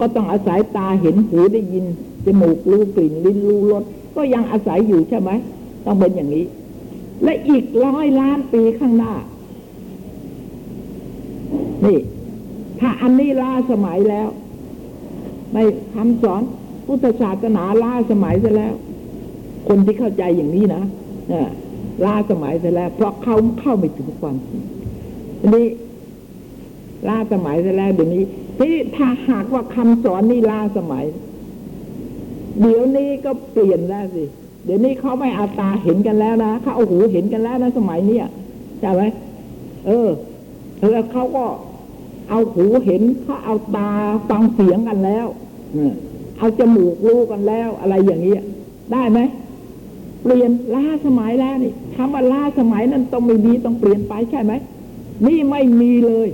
ก็ต้องอาศัยตาเห็นหูได้ยินจมูกรู้กลิ่นลิ้นรู้รสก็ยังอาศัยอยู่ใช่ไหมต้องเป็นอย่างนี้ และอีกร้อยล้านปีข้างหน้า นี่ ถ้าอันนี้ล้าสมัยแล้วในคำสอนพุทธศาสนาล้าสมัยซะแล้ว คนที่เข้าใจอย่างนี้นะเนี่ยล้าสมัยซะแล้ว เพราะเขาเข้าไม่ถึงความจริงทีนี้ ล้าสมัยซะแล้วเดี๋ยวนี้ที่ถ้าหากว่าคำสอนนี่ล้าสมัย เดี๋ยวนี้ก็เปลี่ยนแล้วสิเดี๋ยวนี้เขาไม่เอาตาเห็นกันแล้วนะเขาเอาหูเห็นกันแล้วนะสมัยนี้ใช่ไหมเออแล้วเขาก็เอาหูเห็นเขาเอาตาฟังเสียงกันแล้วเอาจมูกรู้กันแล้ว อะไรอย่างนี้ได้ไหมเปลี่ยนล้าสมัยแล้วนี่คำว่าล้าสมัยนั้นต้องไม่มีต้องเปลี่ยนไปใช่ไหมนี่ไม่มีเลย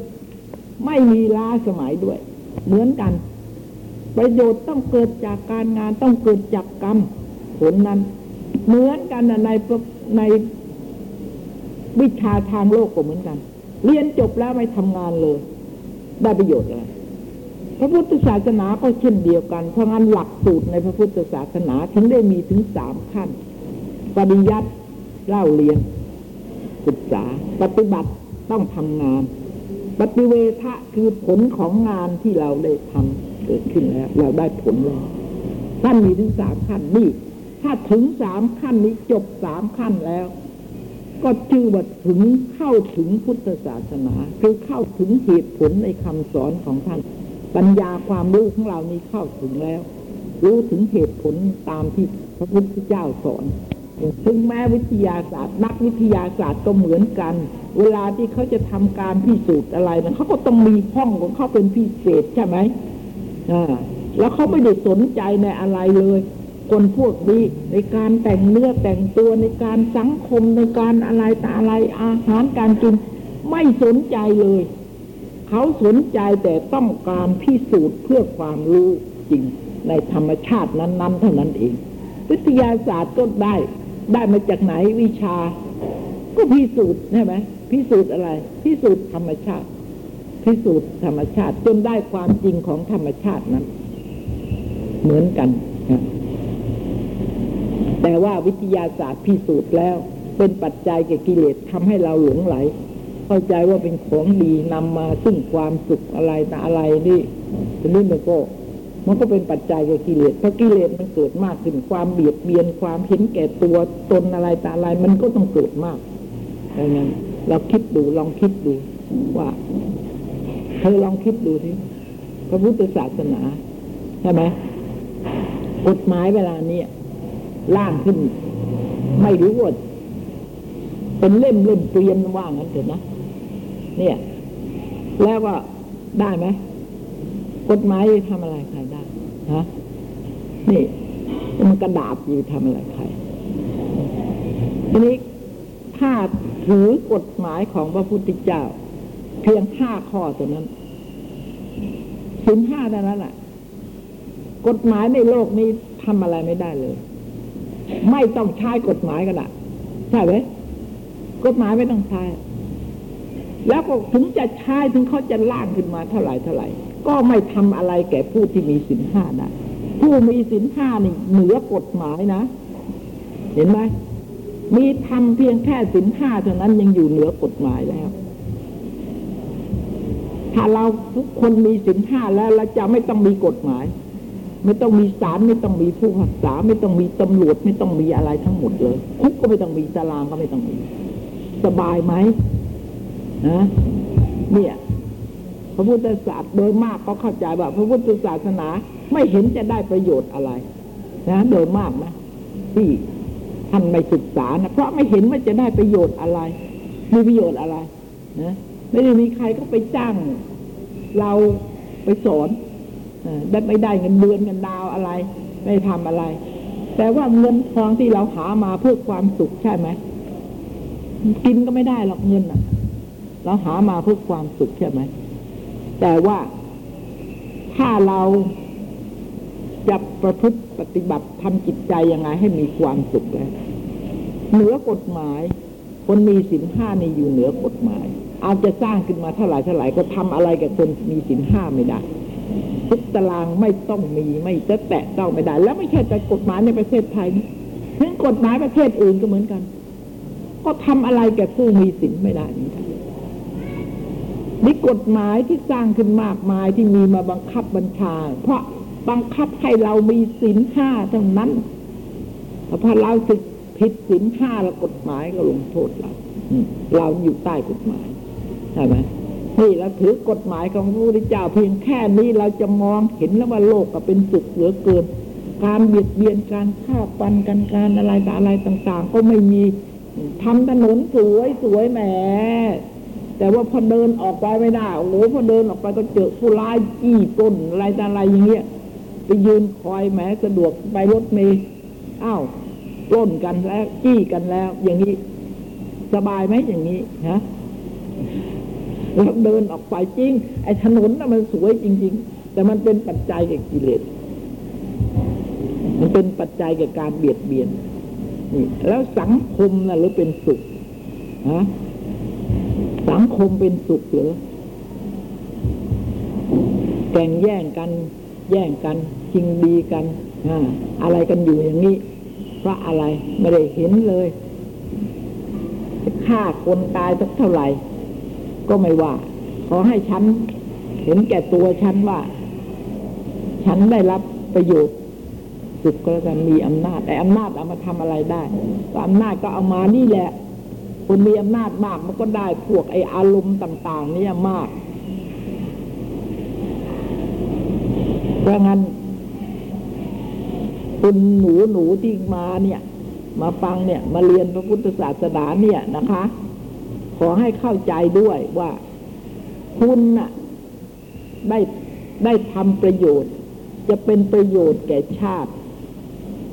ไม่มีล้าสมัยด้วย เหมือนกัน ประโยชน์ต้องเกิดจากการงานต้องเกิดจากกรรม ผลนั้น เหมือนกันในในวิชาทางโลกก็เหมือนกัน เรียนจบแล้วไม่ทำงานเลย ได้ประโยชน์อะไรพระพุทธศาสนาก็เช่นเดียวกัน เพราะงั้นหลักสูตรในพระพุทธศาสนาถึงได้มีถึงสามขั้น ปริยัติเล่าเรียน ศึกษา ปฏิบัติต้องทำงาน ปฏิเวทะคือผลของงานที่เราได้ทำเกิดขึ้นแล้ว เราได้ผลแล้วท่านมีถึงสามขั้นนี่ ถ้าถึงสามขั้นนี้จบสามขั้นแล้ว ก็ชื่อว่าถึงเข้าถึงพุทธศาสนา คือเข้าถึงเหตุผลในคำสอนของท่าน ปัญญาความรู้ของเรานี้เข้าถึงแล้ว รู้ถึงเหตุผลตามที่พระพุทธเจ้าสอน ถึงแม้วิทยาศาสตร์ นักวิทยาศาสตร์ก็เหมือนกัน เวลาที่เขาจะทำการพิสูจน์อะไรนะเขาก็ต้องมีห้องของเขาเป็นพิเศษใช่ไหมอ่าแล้วเขาไม่ได้สนใจในอะไรเลย คนพวกดีในการแต่งเนื้อแต่งตัวในการสังคมในการอะไรแต่อะไรอาหารการกิน ไม่สนใจเลย เขาสนใจแต่ต้องการพิสูจน์เพื่อความรู้จริงในธรรมชาตินั้น ๆ เท่านั้นเอง วิทยาศาสตร์ก็ได้ ได้มาจากไหนวิชา ก็พิสูจน์ใช่ไหมพิสูจน์อะไร พิสูจน์ธรรมชาติ พิสูจน์ธรรมชาติ จนได้ความจริงของธรรมชาตินั้น เหมือนกันนะแต่ว่าวิทยาศาสตร์พิสูจน์แล้ว เป็นปัจจัยแก่กิเลสทำให้เราหลงไหล เข้าใจว่าเป็นของดีนำมาซึ่งความสุขอะไรแต่อะไรนี่ทีนี้มันก็ มันก็เป็นปัจจัยแก่กิเลสเพราะกิเลสมันเกิดมากขึ้นความเบียดเบียนความเห็นแก่ตัวตนอะไรต่อะไรมันก็ต้องเกิดมากดังนั้นเราคิดดูลองคิดดูว่าเธอลองคิดดูสิพระพุทธศาสนาใช่ไหมกฎหมายเวลานี้ยร่างขึ้น ไม่รู้ว่าเป็นเล่มเล่มเกลียนว่างั้นเถอะนะเนี่ย แล้วก็ได้ไหมกฎหมายทำอะไรใคร ฮะนี่มันกระดาษอยู่ทำอะไรใครทีนี้ถ้าถือกฎหมายของพระพุทธเจ้า เพียงห้าข้อตัวนั้นสินห้าเท่านั้นแหละกฎหมายในโลกนี้ทำอะไรไม่ได้เลย ไม่ต้องใช้กฎหมายกันละใช่ไหมกฎหมายไม่ต้องใช้แล้วก็ถึงจะใช้ถึงเขาจะล่างขึ้นมาเท่าไหร่เท่าไหร่ ก็ไม่ทำอะไรแก่ผู้ที่มีสินห้าได้ผู้มีสินห้านี่เหนือกฎหมายนะ เห็นไหมมีทำเพียงแค่สินห้าเท่านั้นยังอยู่เหนือกฎหมายแล้ว ถ้าเราทุกคนมีสินห้าแล้วเราจะไม่ต้องมีกฎหมาย ไม่ต้องมีศาลไม่ต้องมีผู้พิพากษา ไม่ต้องมีตำรวจไม่ต้องมีอะไรทั้งหมดเลยคุกก็ไม่ต้องมีตารางก็ไม่ต้องมี สบายไหมนะเนี่ย พระพุทธศาสนาโดยมากก็เข้าใจว่า พระพุทธศาสนาไม่เห็นจะได้ประโยชน์อะไร นะโดยมากนะที่ท่านไม่ศึกษานะเพราะไม่เห็นว่าจะได้ประโยชน์อะไร มีประโยชน์อะไรนะไม่ได้มีใครก็ไปจ้าง เราไปสอนได้ไม่ได้เงินเดือนเงินดาวอะไร ไม่ทำอะไร แต่ว่าเงินทองที่เราหามาเพื่อความสุขใช่ไหมกินก็ไม่ได้หรอกเงินอะ เราหามาเพื่อความสุขใช่ไหม แต่ว่าถ้าเราจะประพฤติปฏิบัติทำจิตใจยังไงให้มีความสุขแล้วเหนือกฎหมาย คนมีสินห้านี่อยู่เหนือกฎหมาย อาจจะสร้างขึ้นมาเท่าไหร่เท่าไหร่ก็ทำอะไรกับคนมีสินห้าไม่ได้ทุกตารางไม่ต้องมีไม่จะแตะต้องไม่ได้ แล้วไม่ใช่แต่กฎหมายในประเทศไทยนะถึงกฎหมายประเทศอื่นก็เหมือนกัน ก็ทำอะไรแก่ผู้มีสินไม่ได้เหมือนกัน นี่กฎหมายที่สร้างขึ้นมากมายที่มีมาบังคับบัญชา เพราะบังคับให้เรามีสินห้าเท่านั้นแต่พอเราสึกผิดสินห้าแล้วกฎหมายก็ลงโทษเราเราอยู่ใต้กฎหมายใช่ไหมนี่เราถือกฎหมายของพระพุทธเจ้าเพียงแค่นี้เราจะมองเห็นแล้วว่าโลกก็เป็นสุขเหลือเกิน การเบียดเบียนการฆ่าฟันกันการอะไรต่ออะไรต่าง ๆ ก็ไม่มีทำถนนสวยสวยแหม แต่ว่าพอเดินออกไปไม่ได้โอ้โหพอเดินออกไปก็เจอผู้ร้ายจี้ปล้นอะไรต่ออะไรอย่างเงี้ยไปยืนคอยแหมสะดวกไปรถเมล์อ้าวปล้นกันแล้วจี้กันแล้ว อย่างนี้ สบายไหมอย่างนี้ฮะแล้วเดินออกไปจริง ไอ้ถนนน่ะมันสวยจริง ๆ แต่มันเป็นปัจจัยแก่กิเลสมันเป็นปัจจัยแก่การเบียดเบียนนี่แล้วสังคมน่ะหรือเป็นสุขฮะ สังคมเป็นสุขเหรือแก่งแย่งกัน แย่งกันชิงดีกันอะไรกันอยู่อย่างนี้ เพราะอะไรไม่ได้เห็นเลยฆ่าคนตายสักเท่าไหร่ ก็ไม่ว่า ขอให้ฉัน เห็นแก่ตัวฉันว่า ฉันได้รับประโยชน์สุขก็แล้วกันมีอำนาจแต่อำนาจเอามาทำอะไรได้ก็อำนาจก็เอามานี่แหละ คนมีอำนาจมากมันก็ได้พวกไออารมณ์ต่าง ๆ เนี่ยมาก เพราะงั้นคุณหนูหนูที่มาเนี่ย มาฟังเนี่ย มาเรียนพระพุทธศาสนาเนี่ยนะคะ ขอให้เข้าใจด้วยว่าคุณน่ะได้ได้ทำประโยชน์ จะเป็นประโยชน์แก่ชาติ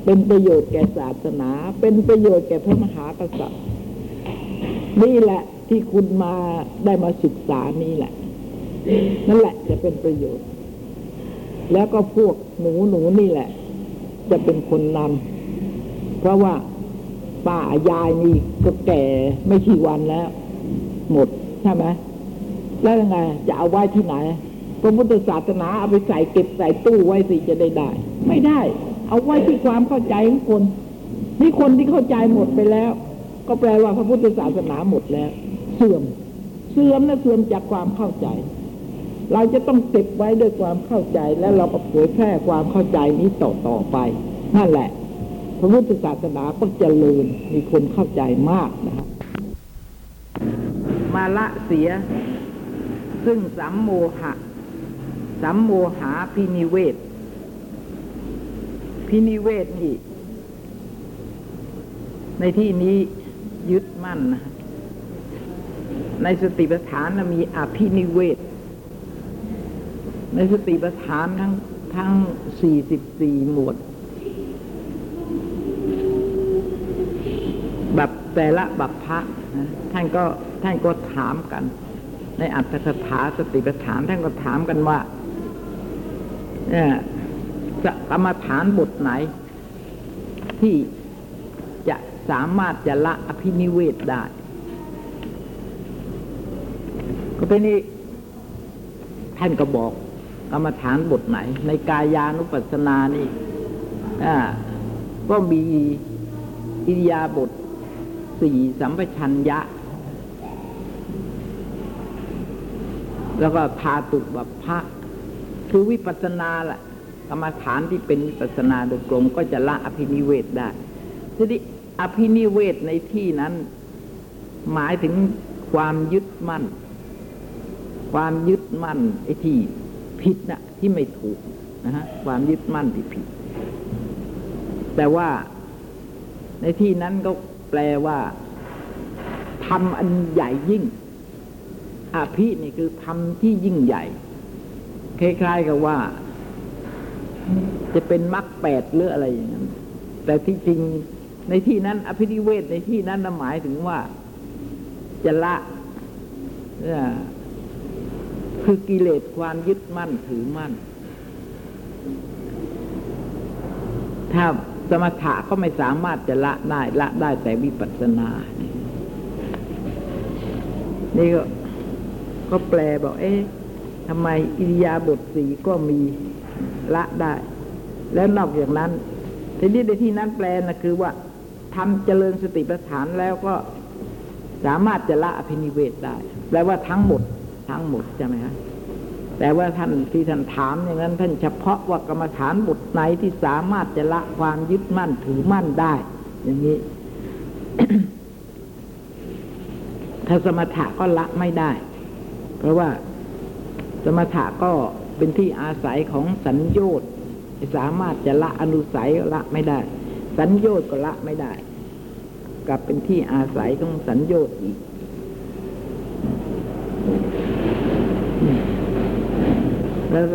เป็นประโยชน์แก่ศาสนา เป็นประโยชน์แก่พระมหากษัตริย์ นี่แหละที่คุณมาได้มาศึกษานี่แหละ นั่นแหละจะเป็นประโยชน์ แล้วก็พวกหนูหนูนี่แหละ จะเป็นคนนำเพราะว่าป้ายายนี่ก็แก่ไม่กี่วันแล้ว หมดใช่ไหมแล้วยังไง จะเอาไว้ที่ไหนพระพุทธศาสนาเอาไปใส่เก็บใส่ตู้ไว้สิจะได้ได้ ไม่ได้ เอาไว้ที่ความเข้าใจของคน นี่คนที่เข้าใจหมดไปแล้ว ก็แปลว่าพระพุทธศาสนาหมดแล้ว เสื่อม เสื่อมนะเสื่อมจากความเข้าใจ เราจะต้องเก็บไว้ด้วยความเข้าใจแล้วเราก็เผยแพร่ความเข้าใจนี้ต่อต่อไป นั่นแหละ พระพุทธศาสนาก็เจริญมีคนเข้าใจมากนะครับมาละเสีย ซึ่งสัมโมหะ สัมโมหาพินิเวศ พินิเวศนี่ในที่นี้ ยึดมั่นนะในสติปัฏฐานมีอภินิเวศ ในสติปัฏฐานทั้งทั้งสี่สิบสี่หมวดแบบแต่ละบัพพะท่านก็ท่านก็ถามกัน ในอัตถกถาสติปัฏฐานท่านก็ถามกันว่าเนี่ยจะกรรมฐานบทไหนที่ สามารถจะละอภินิเวศได้ ก็เป็นนี้ท่านก็บอกกรรมฐานบทไหน ในกายานุปัสสนานี่ก็มีอิริยาบถสี่สัมปชัญญะ แล้วก็ทาตุบัพพะคือวิปัสสนาแหละกรรมฐานที่เป็นวิปัสสนาโดยตรงก็จะละอภินิเวศได้ทีนี้ อภินิเวศในที่นั้น หมายถึงความยึดมั่น ความยึดมั่นไอ้ที่ผิดนะที่ไม่ถูกนะฮะความยึดมั่นที่ผิด แต่ว่าในที่นั้นก็แปลว่าทำอันใหญ่ยิ่งอภินี่คือทำที่ยิ่งใหญ่ คล้ายๆกับว่า จะเป็นมรรคแปดหรืออะไรอย่างนั้นแต่ที่จริง ในที่นั้น อภินิเวศในที่นั้นหมายถึงว่าจะละคือกิเลสความยึดมั่นถือมั่น ถ้าสมถะก็ไม่สามารถจะละได้ ละได้แต่วิปัสสนา นี่ก็ก็แปลบอก เอ๊ะทำไมอิริยาบถสีก็มีละได้ แล้วนอกจากนั้น ทีนี้ในที่นั้นแปลนะคือว่า ทำเจริญสติปัฏฐานแล้วก็สามารถจะละอภินิเวศได้แปลว่าทั้งหมด ทั้งหมดใช่ไหมครับแต่ว่าท่านที่ท่านถามอย่างนั้น ท่านเฉพาะว่ากรรมฐานบทไหนที่สามารถจะละความยึดมั่นถือมั่นได้ อย่างนี้ ถ้าสมถะก็ละไม่ได้ เพราะว่าสมถะก็เป็นที่อาศัยของสัญญชน์สามารถจะละอนุสัยละไม่ได้ สัญญชน์ก็ละไม่ได้ กลับเป็นที่อาศัยของสัญญชน์อีก แล้ว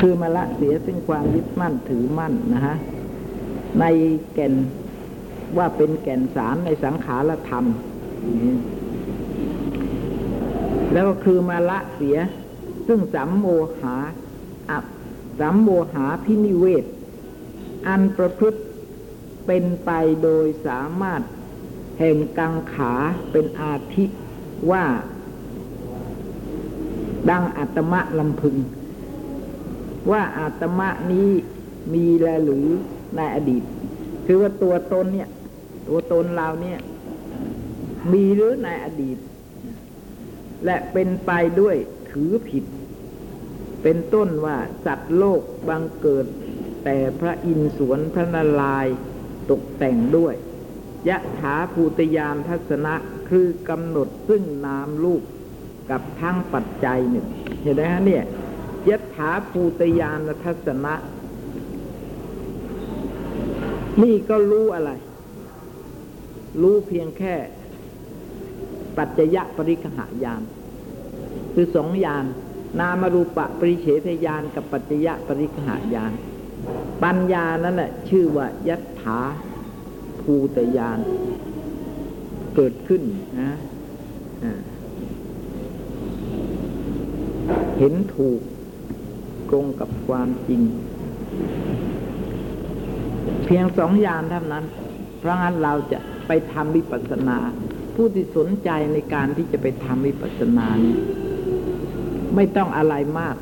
คือมาละเสียซึ่งความยึดมั่นถือมั่นนะฮะ ในแก่นว่าเป็นแก่นสารในสังขารธรรม แล้วก็คือมาละเสีย ซึ่งสัมโมหาอับสัมโมหาพินิเวศ อันประพฤติเป็นไปโดยสามารถแห่งกังขาเป็นอาทิว่า ดังอัตมะลำพึง ว่าอาตมะนี้มีแลหรือในอดีต คือว่าตัวตนเนี่ย ตัวตนเราเนี่ย มีหรือในอดีต และเป็นไปด้วยถือผิด เป็นต้นว่าสัตว์โลกบังเกิด แต่พระอินทร์สวนพระนารายณ์ตกแต่งด้วยยะถาภูตยานทัศนะคือกำหนดซึ่งนามรูปกับทั้งปัจจัยหนึ่ง เห็นไหมฮะเนี่ยยะถาภูตยานทัศนะ นี่ก็รู้อะไร รู้เพียงแค่ ปัจจยะปริคหายาน คือสองยาน นามรูปะปริเฉทยานกับปัจจยะปริคหายาน ปัญญานั่นแหละชื่อว่ายัตถาภูตยานเกิดขึ้นนะเห็นถูกตรงกับความจริง เพียงสองอย่างเท่านั้น เพราะงั้นเราจะไปทำวิปัสสนา ผู้ที่สนใจในการที่จะไปทำวิปัสสนานี้ไม่ต้องอะไรมาก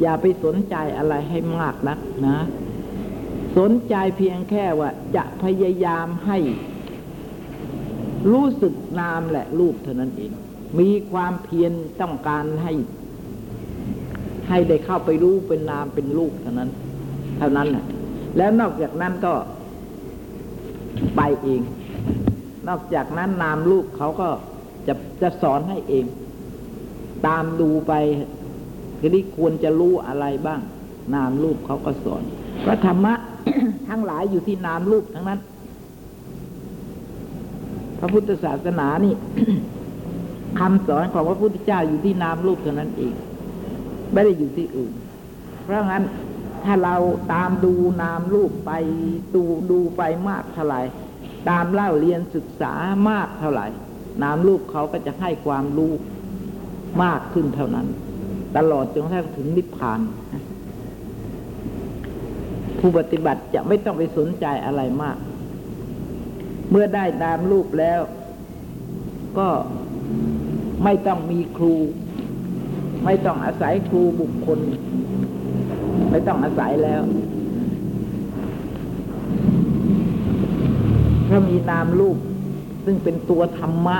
อย่าไปสนใจอะไรให้มากนักนะ สนใจเพียงแค่ว่า จะพยายามให้ รู้สึกนามและรูปเท่านั้นเอง มีความเพียรต้องการให้ ให้ได้เข้าไปรู้เป็นนามเป็นรูปเท่านั้น เท่านั้นแหละแล้วนอกจากนั้นก็ไปเอง นอกจากนั้นนามรูปเขาก็จะจะสอนให้เอง ตามดูไป ทีนี้ควรจะรู้อะไรบ้าง นามรูปเขาก็สอนเพระธรรมะทั้งหลายอยู่ที่นามรูปทั้งนั้น พระพุทธศาสนานี่คำสอนของพระพุทธเจ้าอยู่ที่นามรูปเท่านั้นเอง ไม่ได้อยู่ที่อื่น เพราะงั้นถ้าเราตามดูนามรูปไปดูดูไปมากเท่าไหร่ ตามเล่าเรียนศึกษามากเท่าไหร่ นามรูปเขาก็จะให้ความรู้มากขึ้นเท่านั้น ตลอดจนกระทั่งถึงนิพพาน ผู้ปฏิบัติจะไม่ต้องไปสนใจอะไรมาก เมื่อได้นามรูปแล้ว ก็ไม่ต้องมีครู ไม่ต้องอาศัยครูบุคคล ไม่ต้องอาศัยแล้วเพราะมีนามรูป ซึ่งเป็นตัวธรรมะ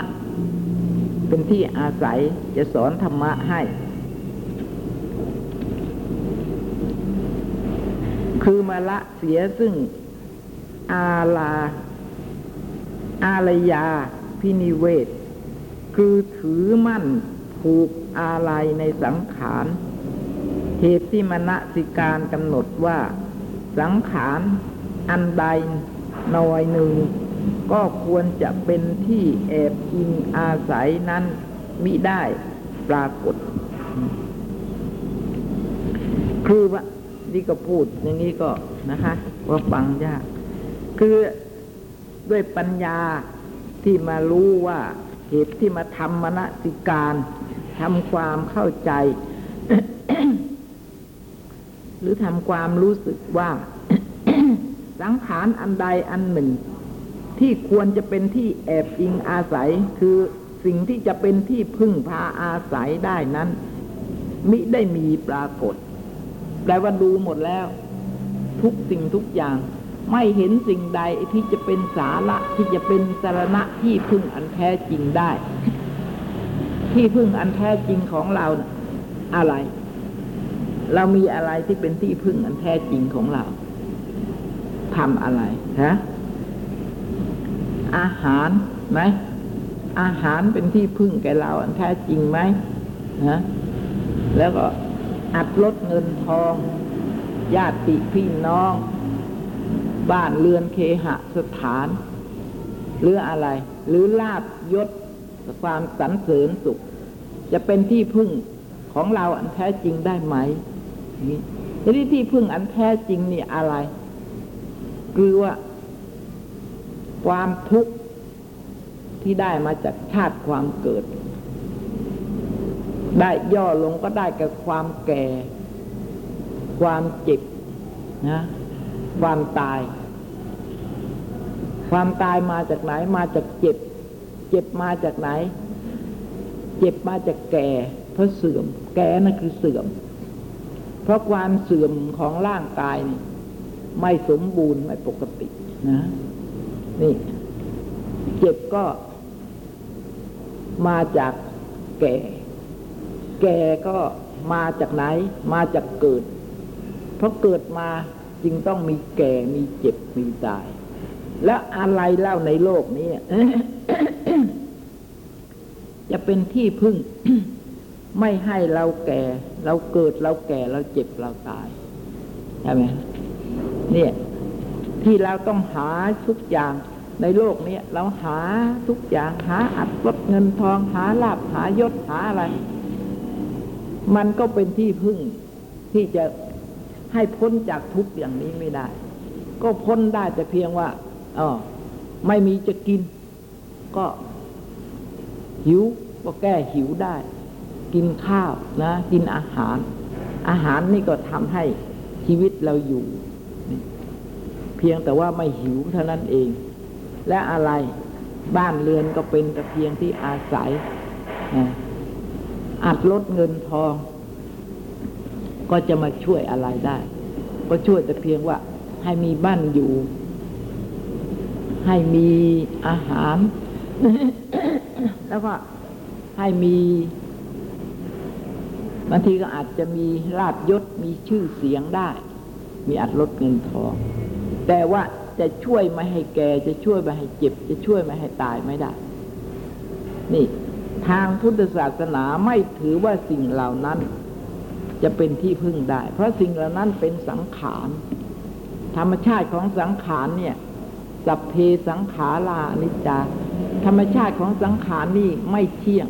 เป็นที่อาศัยจะสอนธรรมะให้ คือมาละเสียซึ่ง อาลา อารยาพินิเวศ คือถือมั่นผูกอาลัยในสังขาร เหตุที่มณสิการกำหนดว่า สังขารอันใดหน่อยหนึ่ง ก็ควรจะเป็นที่แอบอิงอาศัยนั้นมิได้ปรากฏ คือว่า นี่ก็พูดอย่างนี้ก็นะคะว่าฟังยากคือด้วยปัญญาที่มารู้ว่าเหตุที่มาทำมณสิการทำความเข้าใจ หรือทำความรู้สึกว่า สังขารอันใดอันหนึ่ง ที่ควรจะเป็นที่แอบอิงอาศัย คือสิ่งที่จะเป็นที่พึ่งพาอาศัยได้นั้น มิได้มีปรากฏ แปลว่าดูหมดแล้ว ทุกสิ่งทุกอย่าง ไม่เห็นสิ่งใดที่จะเป็นสาระที่จะเป็นสารณะที่พึ่งอันแท้จริงได้ ที่พึ่งอันแท้จริงของเราอะไร เรามีอะไรที่เป็นที่พึ่งอันแท้จริงของเราทำอะไรฮะอาหารไหมอาหารเป็นที่พึ่งแก่เราอันแท้จริงไหมฮะแล้วก็ อัดลดเงินทอง ญาติพี่น้อง บ้านเรือนเคหสถาน หรืออะไร หรือลาบยศความสรรเสริญสุข จะเป็นที่พึ่งของเราอันแท้จริงได้ไหมนี่ทีนี้ที่พึ่งอันแท้จริงนี่อะไร คือว่า ความทุกข์ที่ได้มาจากชาติความเกิด ได้ย่อลงก็ได้กับความแก่ ความเจ็บนะความตาย ความตายมาจากไหนมาจากเจ็บ เจ็บมาจากไหน เจ็บมาจากแก่เพราะเสื่อม แก่นั่นคือเสื่อม เพราะความเสื่อมของร่างกายนี่ไม่สมบูรณ์ไม่ปกตินะนี่ เจ็บก็มาจากแก่ แก่ก็มาจากไหน มาจากเกิด เพราะเกิดมาจึงต้องมีแก่มีเจ็บมีตาย แล้วอะไรเล่าในโลกนี้ จะเป็นที่พึ่ง ไม่ให้เราแก่ เราเกิดเราแก่เราเจ็บเราตายใช่ไหมเนี่ย ที่เราต้องหาทุกอย่างในโลกนี้เราหาทุกอย่างหาอัดลดเงินทองหาลาบหายศหาอะไร มันก็เป็นที่พึ่งที่จะให้พ้นจากทุกข์อย่างนี้ไม่ได้ ก็พ้นได้แต่เพียงว่าอ๋อไม่มีจะกิน ก็หิวก็แก้หิวได้ กินข้าวนะ กินอาหาร อาหารนี่ก็ทำให้ชีวิตเราอยู่ เพียงแต่ว่าไม่หิวเท่านั้นเอง และอะไรบ้านเรือนก็เป็นแต่เพียงที่อาศัยนะ อัดลดเงินทอง ก็จะมาช่วยอะไรได้ ก็ช่วยแต่เพียงว่าให้มีบ้านอยู่ ให้มีอาหาร แล้วก็ให้มีบางทีก็อาจจะมีลาบยศมีชื่อเสียงได้ มีอัดลดเงินทอง แต่ว่าจะช่วยไม่ให้แก่จะช่วยไม่ให้เจ็บ จะช่วยไม่ให้ตายไม่ได้ นี่ ทางพุทธศาสนาไม่ถือว่าสิ่งเหล่านั้น จะเป็นที่พึ่งได้ เพราะสิ่งเหล่านั้นเป็นสังขารธรรมชาติของสังขารเนี่ยสัพเพสังขารานิจจา ธรรมชาติของสังขารนี่ไม่เที่ยง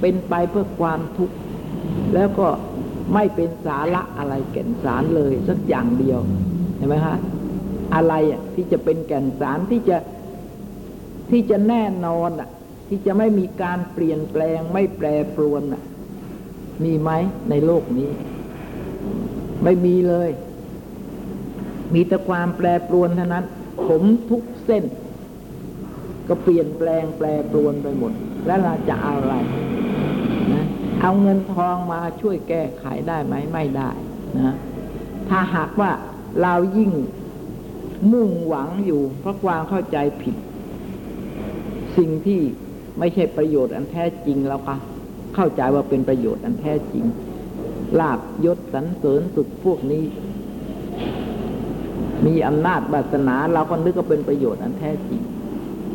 เป็นไปเพื่อความทุกข์ แล้วก็ไม่เป็นสาระอะไรแก่นสารเลยสักอย่างเดียวเห็นไหมคะอะไรอะที่จะเป็นแก่นสารที่จะที่จะแน่นอนอะ ที่จะไม่มีการเปลี่ยนแปลงไม่แปรปรวนอะมีไหมในโลกนี้ ไม่มีเลย มีแต่ความแปรปรวนเท่านั้น ผมทุกเส้น ก็เปลี่ยนแปลงแปรปรวนไปหมด แล้วเราจะเอาอะไรนะเอาเงินทองมาช่วยแก้ไขได้ไหมไม่ได้นะถ้าหากว่าเรายิ่งมุ่งหวังอยู่เพราะความเข้าใจผิด สิ่งที่ ไม่ใช่ประโยชน์อันแท้จริงแล้วค่ะ เข้าใจว่าเป็นประโยชน์อันแท้จริง ลาบยศสรรเสริญสุดพวกนี้ มีอำนาจบาสนาเราก็นึกว่าเป็นประโยชน์อันแท้จริง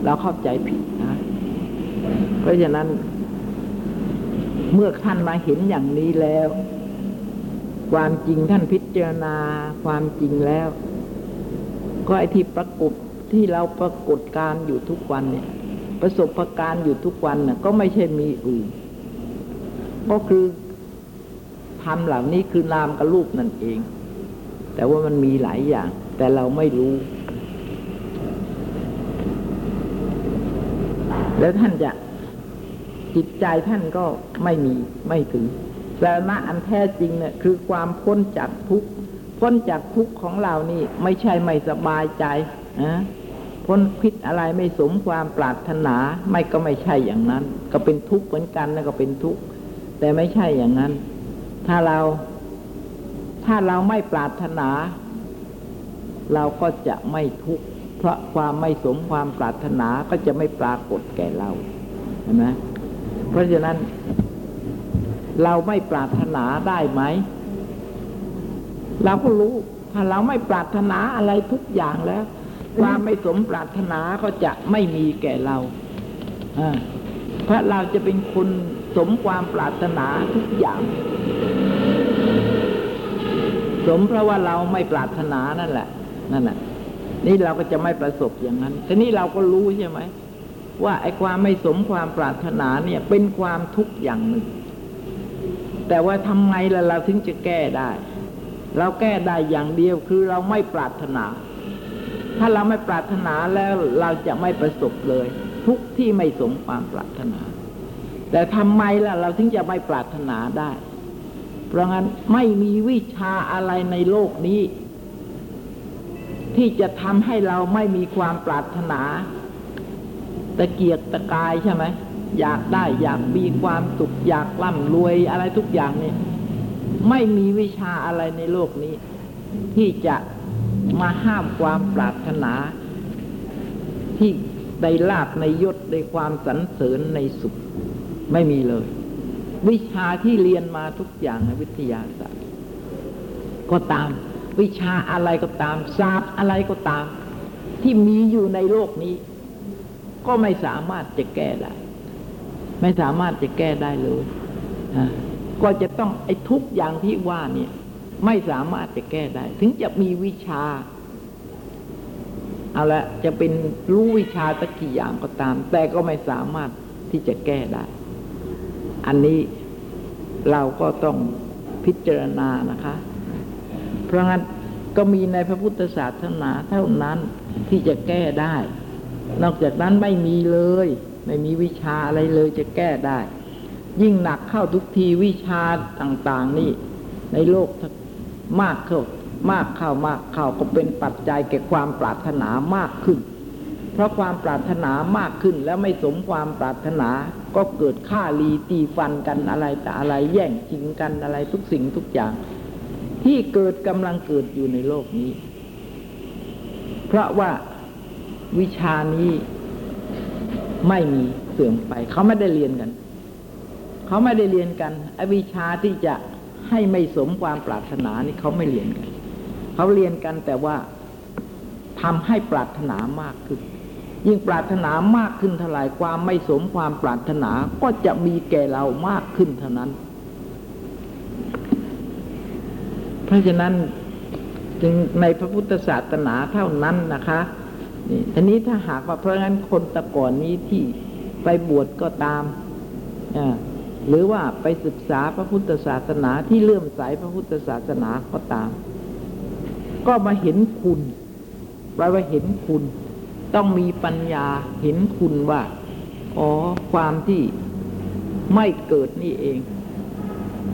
เราเข้าใจผิดนะ เพราะฉะนั้น เมื่อท่านมาเห็นอย่างนี้แล้ว ความจริงท่านพิจารณาความจริงแล้ว ก็ไอ้ที่ปรากฏที่เราปรากฏการอยู่ทุกวันเนี่ย ประสบการณ์อยู่ทุกวันน่ะก็ไม่ใช่มีอื่น ก็คือทำเหล่านี้คือนามกับรูปนั่นเอง แต่ว่ามันมีหลายอย่าง แต่เราไม่รู้ แล้วท่านจะจิตใจท่านก็ไม่มีไม่ถึงสาระอันแท้จริงเนี่ยคือความพ้นจากทุกพ้นจากทุกของเรานี่ ไม่ใช่ไม่สบายใจนะ พ้นคิดอะไรไม่สมความปรารถนาไม่ก็ไม่ใช่อย่างนั้น ก็เป็นทุกข์เหมือนกันนะก็เป็นทุกข์แต่ไม่ใช่อย่างนั้น ถ้าเรา ถ้าเราไม่ปรารถนา เราก็จะไม่ทุกข์เพราะความไม่สมความปรารถนาก็จะไม่ปรากฏแก่เราเห็นไหมเพราะฉะนั้น เราไม่ปรารถนาได้ไหมเราก็รู้ถ้าเราไม่ปรารถนาอะไรทุกอย่างแล้ว ความไม่สมปรารถนาก็จะไม่มีแก่เราเพราะเราจะเป็นคนสมความปรารถนาทุกอย่าง สมเพราะว่าเราไม่ปรารถนานั่นแหละ นั่นแหละนี่เราก็จะไม่ประสบอย่างนั้นแต่นี่เราก็รู้ใช่ไหมว่าไอ้ความไม่สมความปรารถนาเนี่ย เป็นความทุกข์อย่างหนึ่ง แต่ว่าทำไงล่ะเราถึงจะแก้ได้ เราแก้ได้อย่างเดียวคือเราไม่ปรารถนา ถ้าเราไม่ปรารถนาแล้วเราจะไม่ประสบเลย ทุกที่ไม่สมความปรารถนา แต่ทำไมล่ะ เราถึงจะไม่ปรารถนาได้ เพราะงั้นไม่มีวิชาอะไรในโลกนี้ ที่จะทำให้เราไม่มีความปรารถนาตะเกียกตะกายใช่ไหมอยากได้อยากมีความสุขอยากร่ำรวยอะไรทุกอย่างนี่ไม่มีวิชาอะไรในโลกนี้ ที่จะ มาห้ามความปรารถนา ที่ได้ลาบในยศในความสรรเสริญในสุขไม่มีเลย วิชาที่เรียนมาทุกอย่างในวิทยาศาสตร์ ก็ตาม วิชาอะไรก็ตามศาสตร์อะไรก็ตาม ที่มีอยู่ในโลกนี้ ก็ไม่สามารถจะแก้ได้ ไม่สามารถจะแก้ได้เลยก็จะต้องไอ้ทุกอย่างที่ว่าเนี่ย ไม่สามารถจะแก้ได้ ถึงจะมีวิชา เอาละจะเป็นรู้วิชาตะกี่อย่างก็ตาม แต่ก็ไม่สามารถที่จะแก้ได้ อันนี้เราก็ต้องพิจารณานะคะ เพราะงั้นก็มีในพระพุทธศาสนาเท่านั้นที่จะแก้ได้ นอกจากนั้นไม่มีเลย ไม่มีวิชาอะไรเลยจะแก้ได้ ยิ่งหนักเข้าทุกทีวิชาต่าง ๆ นี่ ในโลก มากเข้ามากเข้ามากเข้าก็เป็นปัจจัยแก่ความปรารถนามากขึ้น เพราะความปรารถนามากขึ้นแล้วไม่สมความปรารถนาก็เกิดฆ่าลีตีฟันกันอะไรแต่อะไรแย่งชิงกันอะไรทุกสิ่งทุกอย่าง ที่เกิดกำลังเกิดอยู่ในโลกนี้ เพราะว่าวิชานี้ไม่มีเสื่อมไป เขาไม่ได้เรียนกัน เขาไม่ได้เรียนกันไอ้วิชาที่จะ ให้ไม่สมความปรารถนานี่เขาไม่เรียนกันเขาเรียนกันแต่ว่าทำให้ปรารถนามากขึ้น ยิ่งปรารถนามากขึ้นเท่าไหร่ความไม่สมความปรารถนาก็จะมีแก่เรามากขึ้นเท่านั้น เพราะฉะนั้นจึงในพระพุทธศาสนาเท่านั้นนะคะนี่ทีนี้ถ้าหากว่าเพราะงั้นคนตะก่อนนี้ที่ไปบวชก็ตามอ่า หรือว่าไปศึกษาพระพุทธศาสนาที่เลื่อมใสพระพุทธศาสนาก็ตาม ก็มาเห็นคุณแปลว่าเห็นคุณ ต้องมีปัญญาเห็นคุณว่า อ๋อ ความที่ไม่เกิดนี่เอง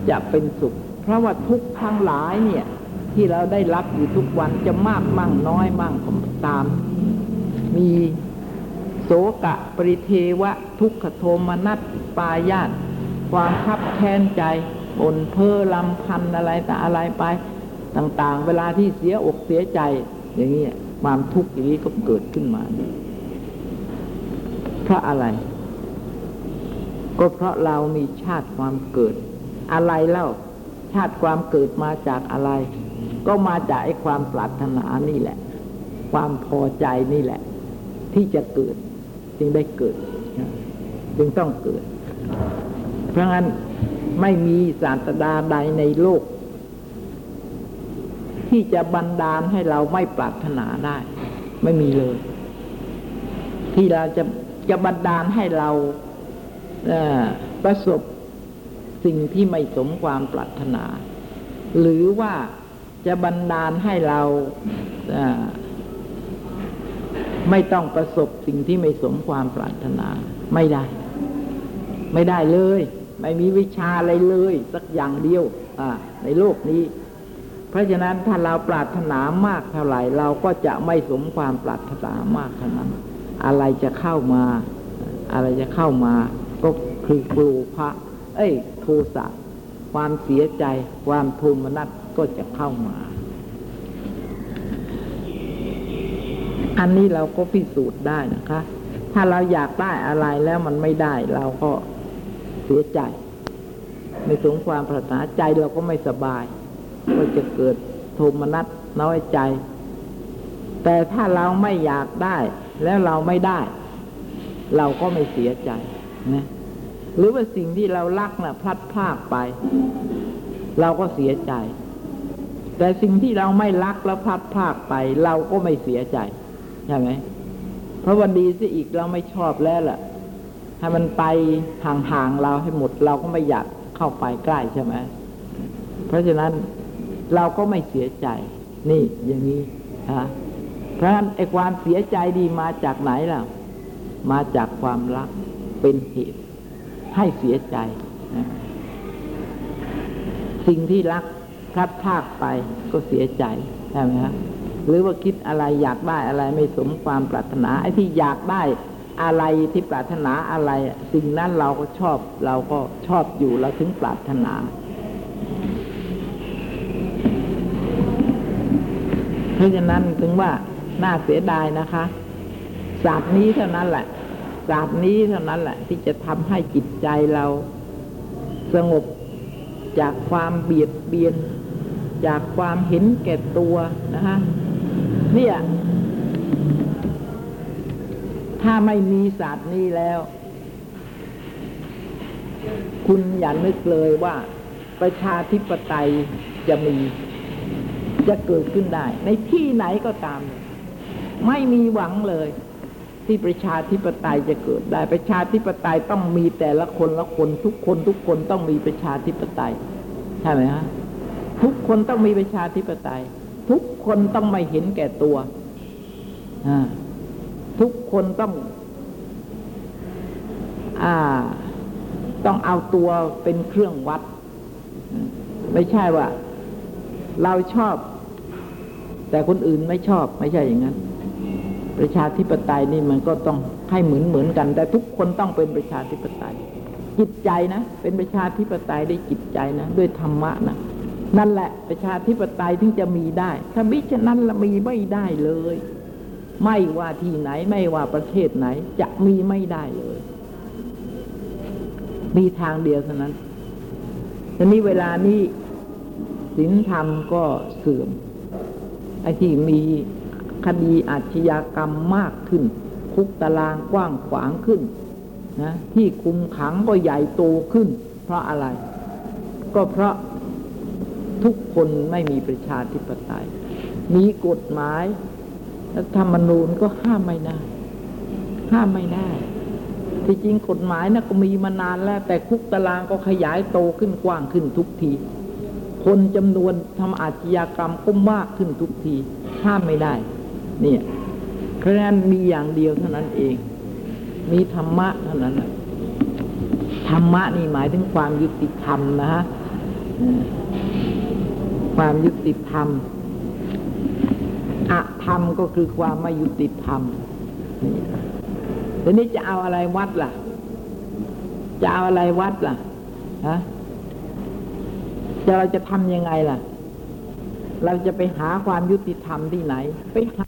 จะเป็นสุข เพราะว่าทุกข์ทั้งหลายเนี่ย ที่เราได้รับอยู่ทุกวันจะมากมั่งน้อยมั่งก็ตาม มีโสกะปริเทวะ ทุกขโทมนัสปายาต ความคับแค้นใจบนเพ้อลำพันอะไรแต่อะไรไป ต่างๆ เวลาที่เสียอกเสียใจ อย่างนี้ความทุกข์อย่างนี้ก็เกิดขึ้นมา เพราะอะไร ก็เพราะเรามีชาติความเกิด อะไรเล่า ชาติความเกิดมาจากอะไร ก็มาจากไอ้ความปรารถนานี่แหละ ความพอใจนี่แหละ ที่จะเกิด จึงได้เกิด จึงต้องเกิด เพราะงั้นไม่มีศาสดาใดในโลก ที่จะบันดาลให้เราไม่ปรารถนาได้ ไม่มีเลย ที่เราจะจะบันดาลให้เราประสบสิ่งที่ไม่สมความปรารถนา หรือว่าจะบันดาลให้เราไม่ต้องประสบสิ่งที่ไม่สมความปรารถนา ไม่ได้ ไม่ได้เลย ไม่มีวิชาอะไรเลย สักอย่างเดียวในโลกนี้ เพราะฉะนั้นถ้าเราปรารถนามากเท่าไหร่ เราก็จะไม่สมความปรารถนามากเท่านั้น อะไรจะเข้ามา อะไรจะเข้ามาก็คือกลูพระ เอ้ย โทสะความเสียใจ ความโทมนัสก็จะเข้ามา อันนี้เราก็พิสูจน์ได้นะคะ ถ้าเราอยากได้อะไรแล้วมันไม่ได้ เราก็ สียใจ ไม่สมความปรารถนาใจเราก็ไม่สบาย ก็จะเกิดโทมนัสน้อยใจ แต่ถ้าเราไม่อยากได้ แล้วเราไม่ได้ เราก็ไม่เสียใจนะหรือว่าสิ่งที่เรารักนะ่ะ พลัดพรากไป เราก็เสียใจ แต่สิ่งที่เราไม่รักแล้วพลัดพรากไป เราก็ไม่เสียใจ ใช่ไหมเพราะวันดีสิอีกเราไม่ชอบแล้วล่ะ ให้มันไปห่างๆเราให้หมด เราก็ไม่อยากเข้าไปใกล้ใช่ไหมเพราะฉะนั้นเราก็ไม่เสียใจ นี่อย่างนี้ฮะเพราะฉะนั้นไอ้ความเสียใจดีมาจากไหนล่ะ มาจากความรักเป็นเหตุ ให้เสียใจนะสิ่งที่รักพลัดพรากไปก็เสียใจใช่ไหมฮะหรือว่าคิดอะไรอยากได้อะไรไม่สมความปรารถนาไอ้ที่อยากได้ อะไรที่ปรารถนาอะไรสิ่งนั้นเราก็ชอบเราก็ชอบอยู่เราถึงปรารถนา เพราะฉะนั้นถึงว่าน่าเสียดายนะคะศาสตร์นี้เท่านั้นแหละศาสตร์นี้เท่านั้นแหละ ที่จะทำให้จิตใจเราสงบจากความเบียดเบียน จากความเห็นแก่ตัวนะฮะเนี่ย ถ้าไม่มีศาสตร์นี้แล้ว คุณอย่านึกเลยว่า ประชาธิปไตยจะมี จะเกิดขึ้นได้ ในที่ไหนก็ตาม ไม่มีหวังเลย ที่ประชาธิปไตยจะเกิดได้ ประชาธิปไตยต้องมีแต่ละคนละคนทุกคนทุกคนต้องมีประชาธิปไตยใช่ไหมฮะทุกคนต้องมีประชาธิปไตย ทุกคนต้องไม่เห็นแก่ตัวอ่า ทุกคนต้องอต้องเอาตัวเป็นเครื่องวัด ไม่ใช่ว่า เราชอบ แต่คนอื่นไม่ชอบไม่ใช่อย่างนั้น ประชาธิปไตยนี่มันก็ต้องให้เหมือนเหมือนกัน แต่ทุกคนต้องเป็นประชาธิปไตย จิตใจนะ เป็นประชาธิปไตยได้วยจิตใจนะ ด้วยธรรมะนะนั่นแหละประชาธิปไตยถึงจะมีได้ ถ้ามิฉะนั้นละมีไม่ได้เลย ไม่ว่าที่ไหนไม่ว่าประเทศไหน จะมีไม่ได้เลย มีทางเดียวเท่านั้นทีนี้เวลานี้ศีลธรรมก็เสื่อมไอ้ที่มีคดีอาชญากรรมมากขึ้น คุกตารางกว้างขวางขึ้นนะที่คุมขังก็ใหญ่โตขึ้น เพราะอะไร ก็เพราะทุกคนไม่มีประชาธิปไตย มีกฎหมาย รัฐธรรมนูญก็ห้ามไม่ได้ ห้ามไม่ได้ ที่จริงกฎหมายนะก็มีมานานแล้ว แต่คุกตารางก็ขยายโตขึ้นกว้างขึ้นทุกที คนจำนวนทำอาชญากรรมก็มากขึ้นทุกที ห้ามไม่ได้ เนี่ยเพราะฉะนั้นมีอย่างเดียวเท่านั้นเอง มีธรรมะเท่านั้นธรรมะนี่หมายถึงความยุติธรรมนะฮะความยุติธรรม อธรรมก็คือความไม่ยุติธรรมนี่ทีนี้จะเอาอะไรวัดล่ะ จะเอาอะไรวัดล่ะฮะจะเราจะทำยังไงล่ะ เราจะไปหาความยุติธรรมที่ไหน ไปหา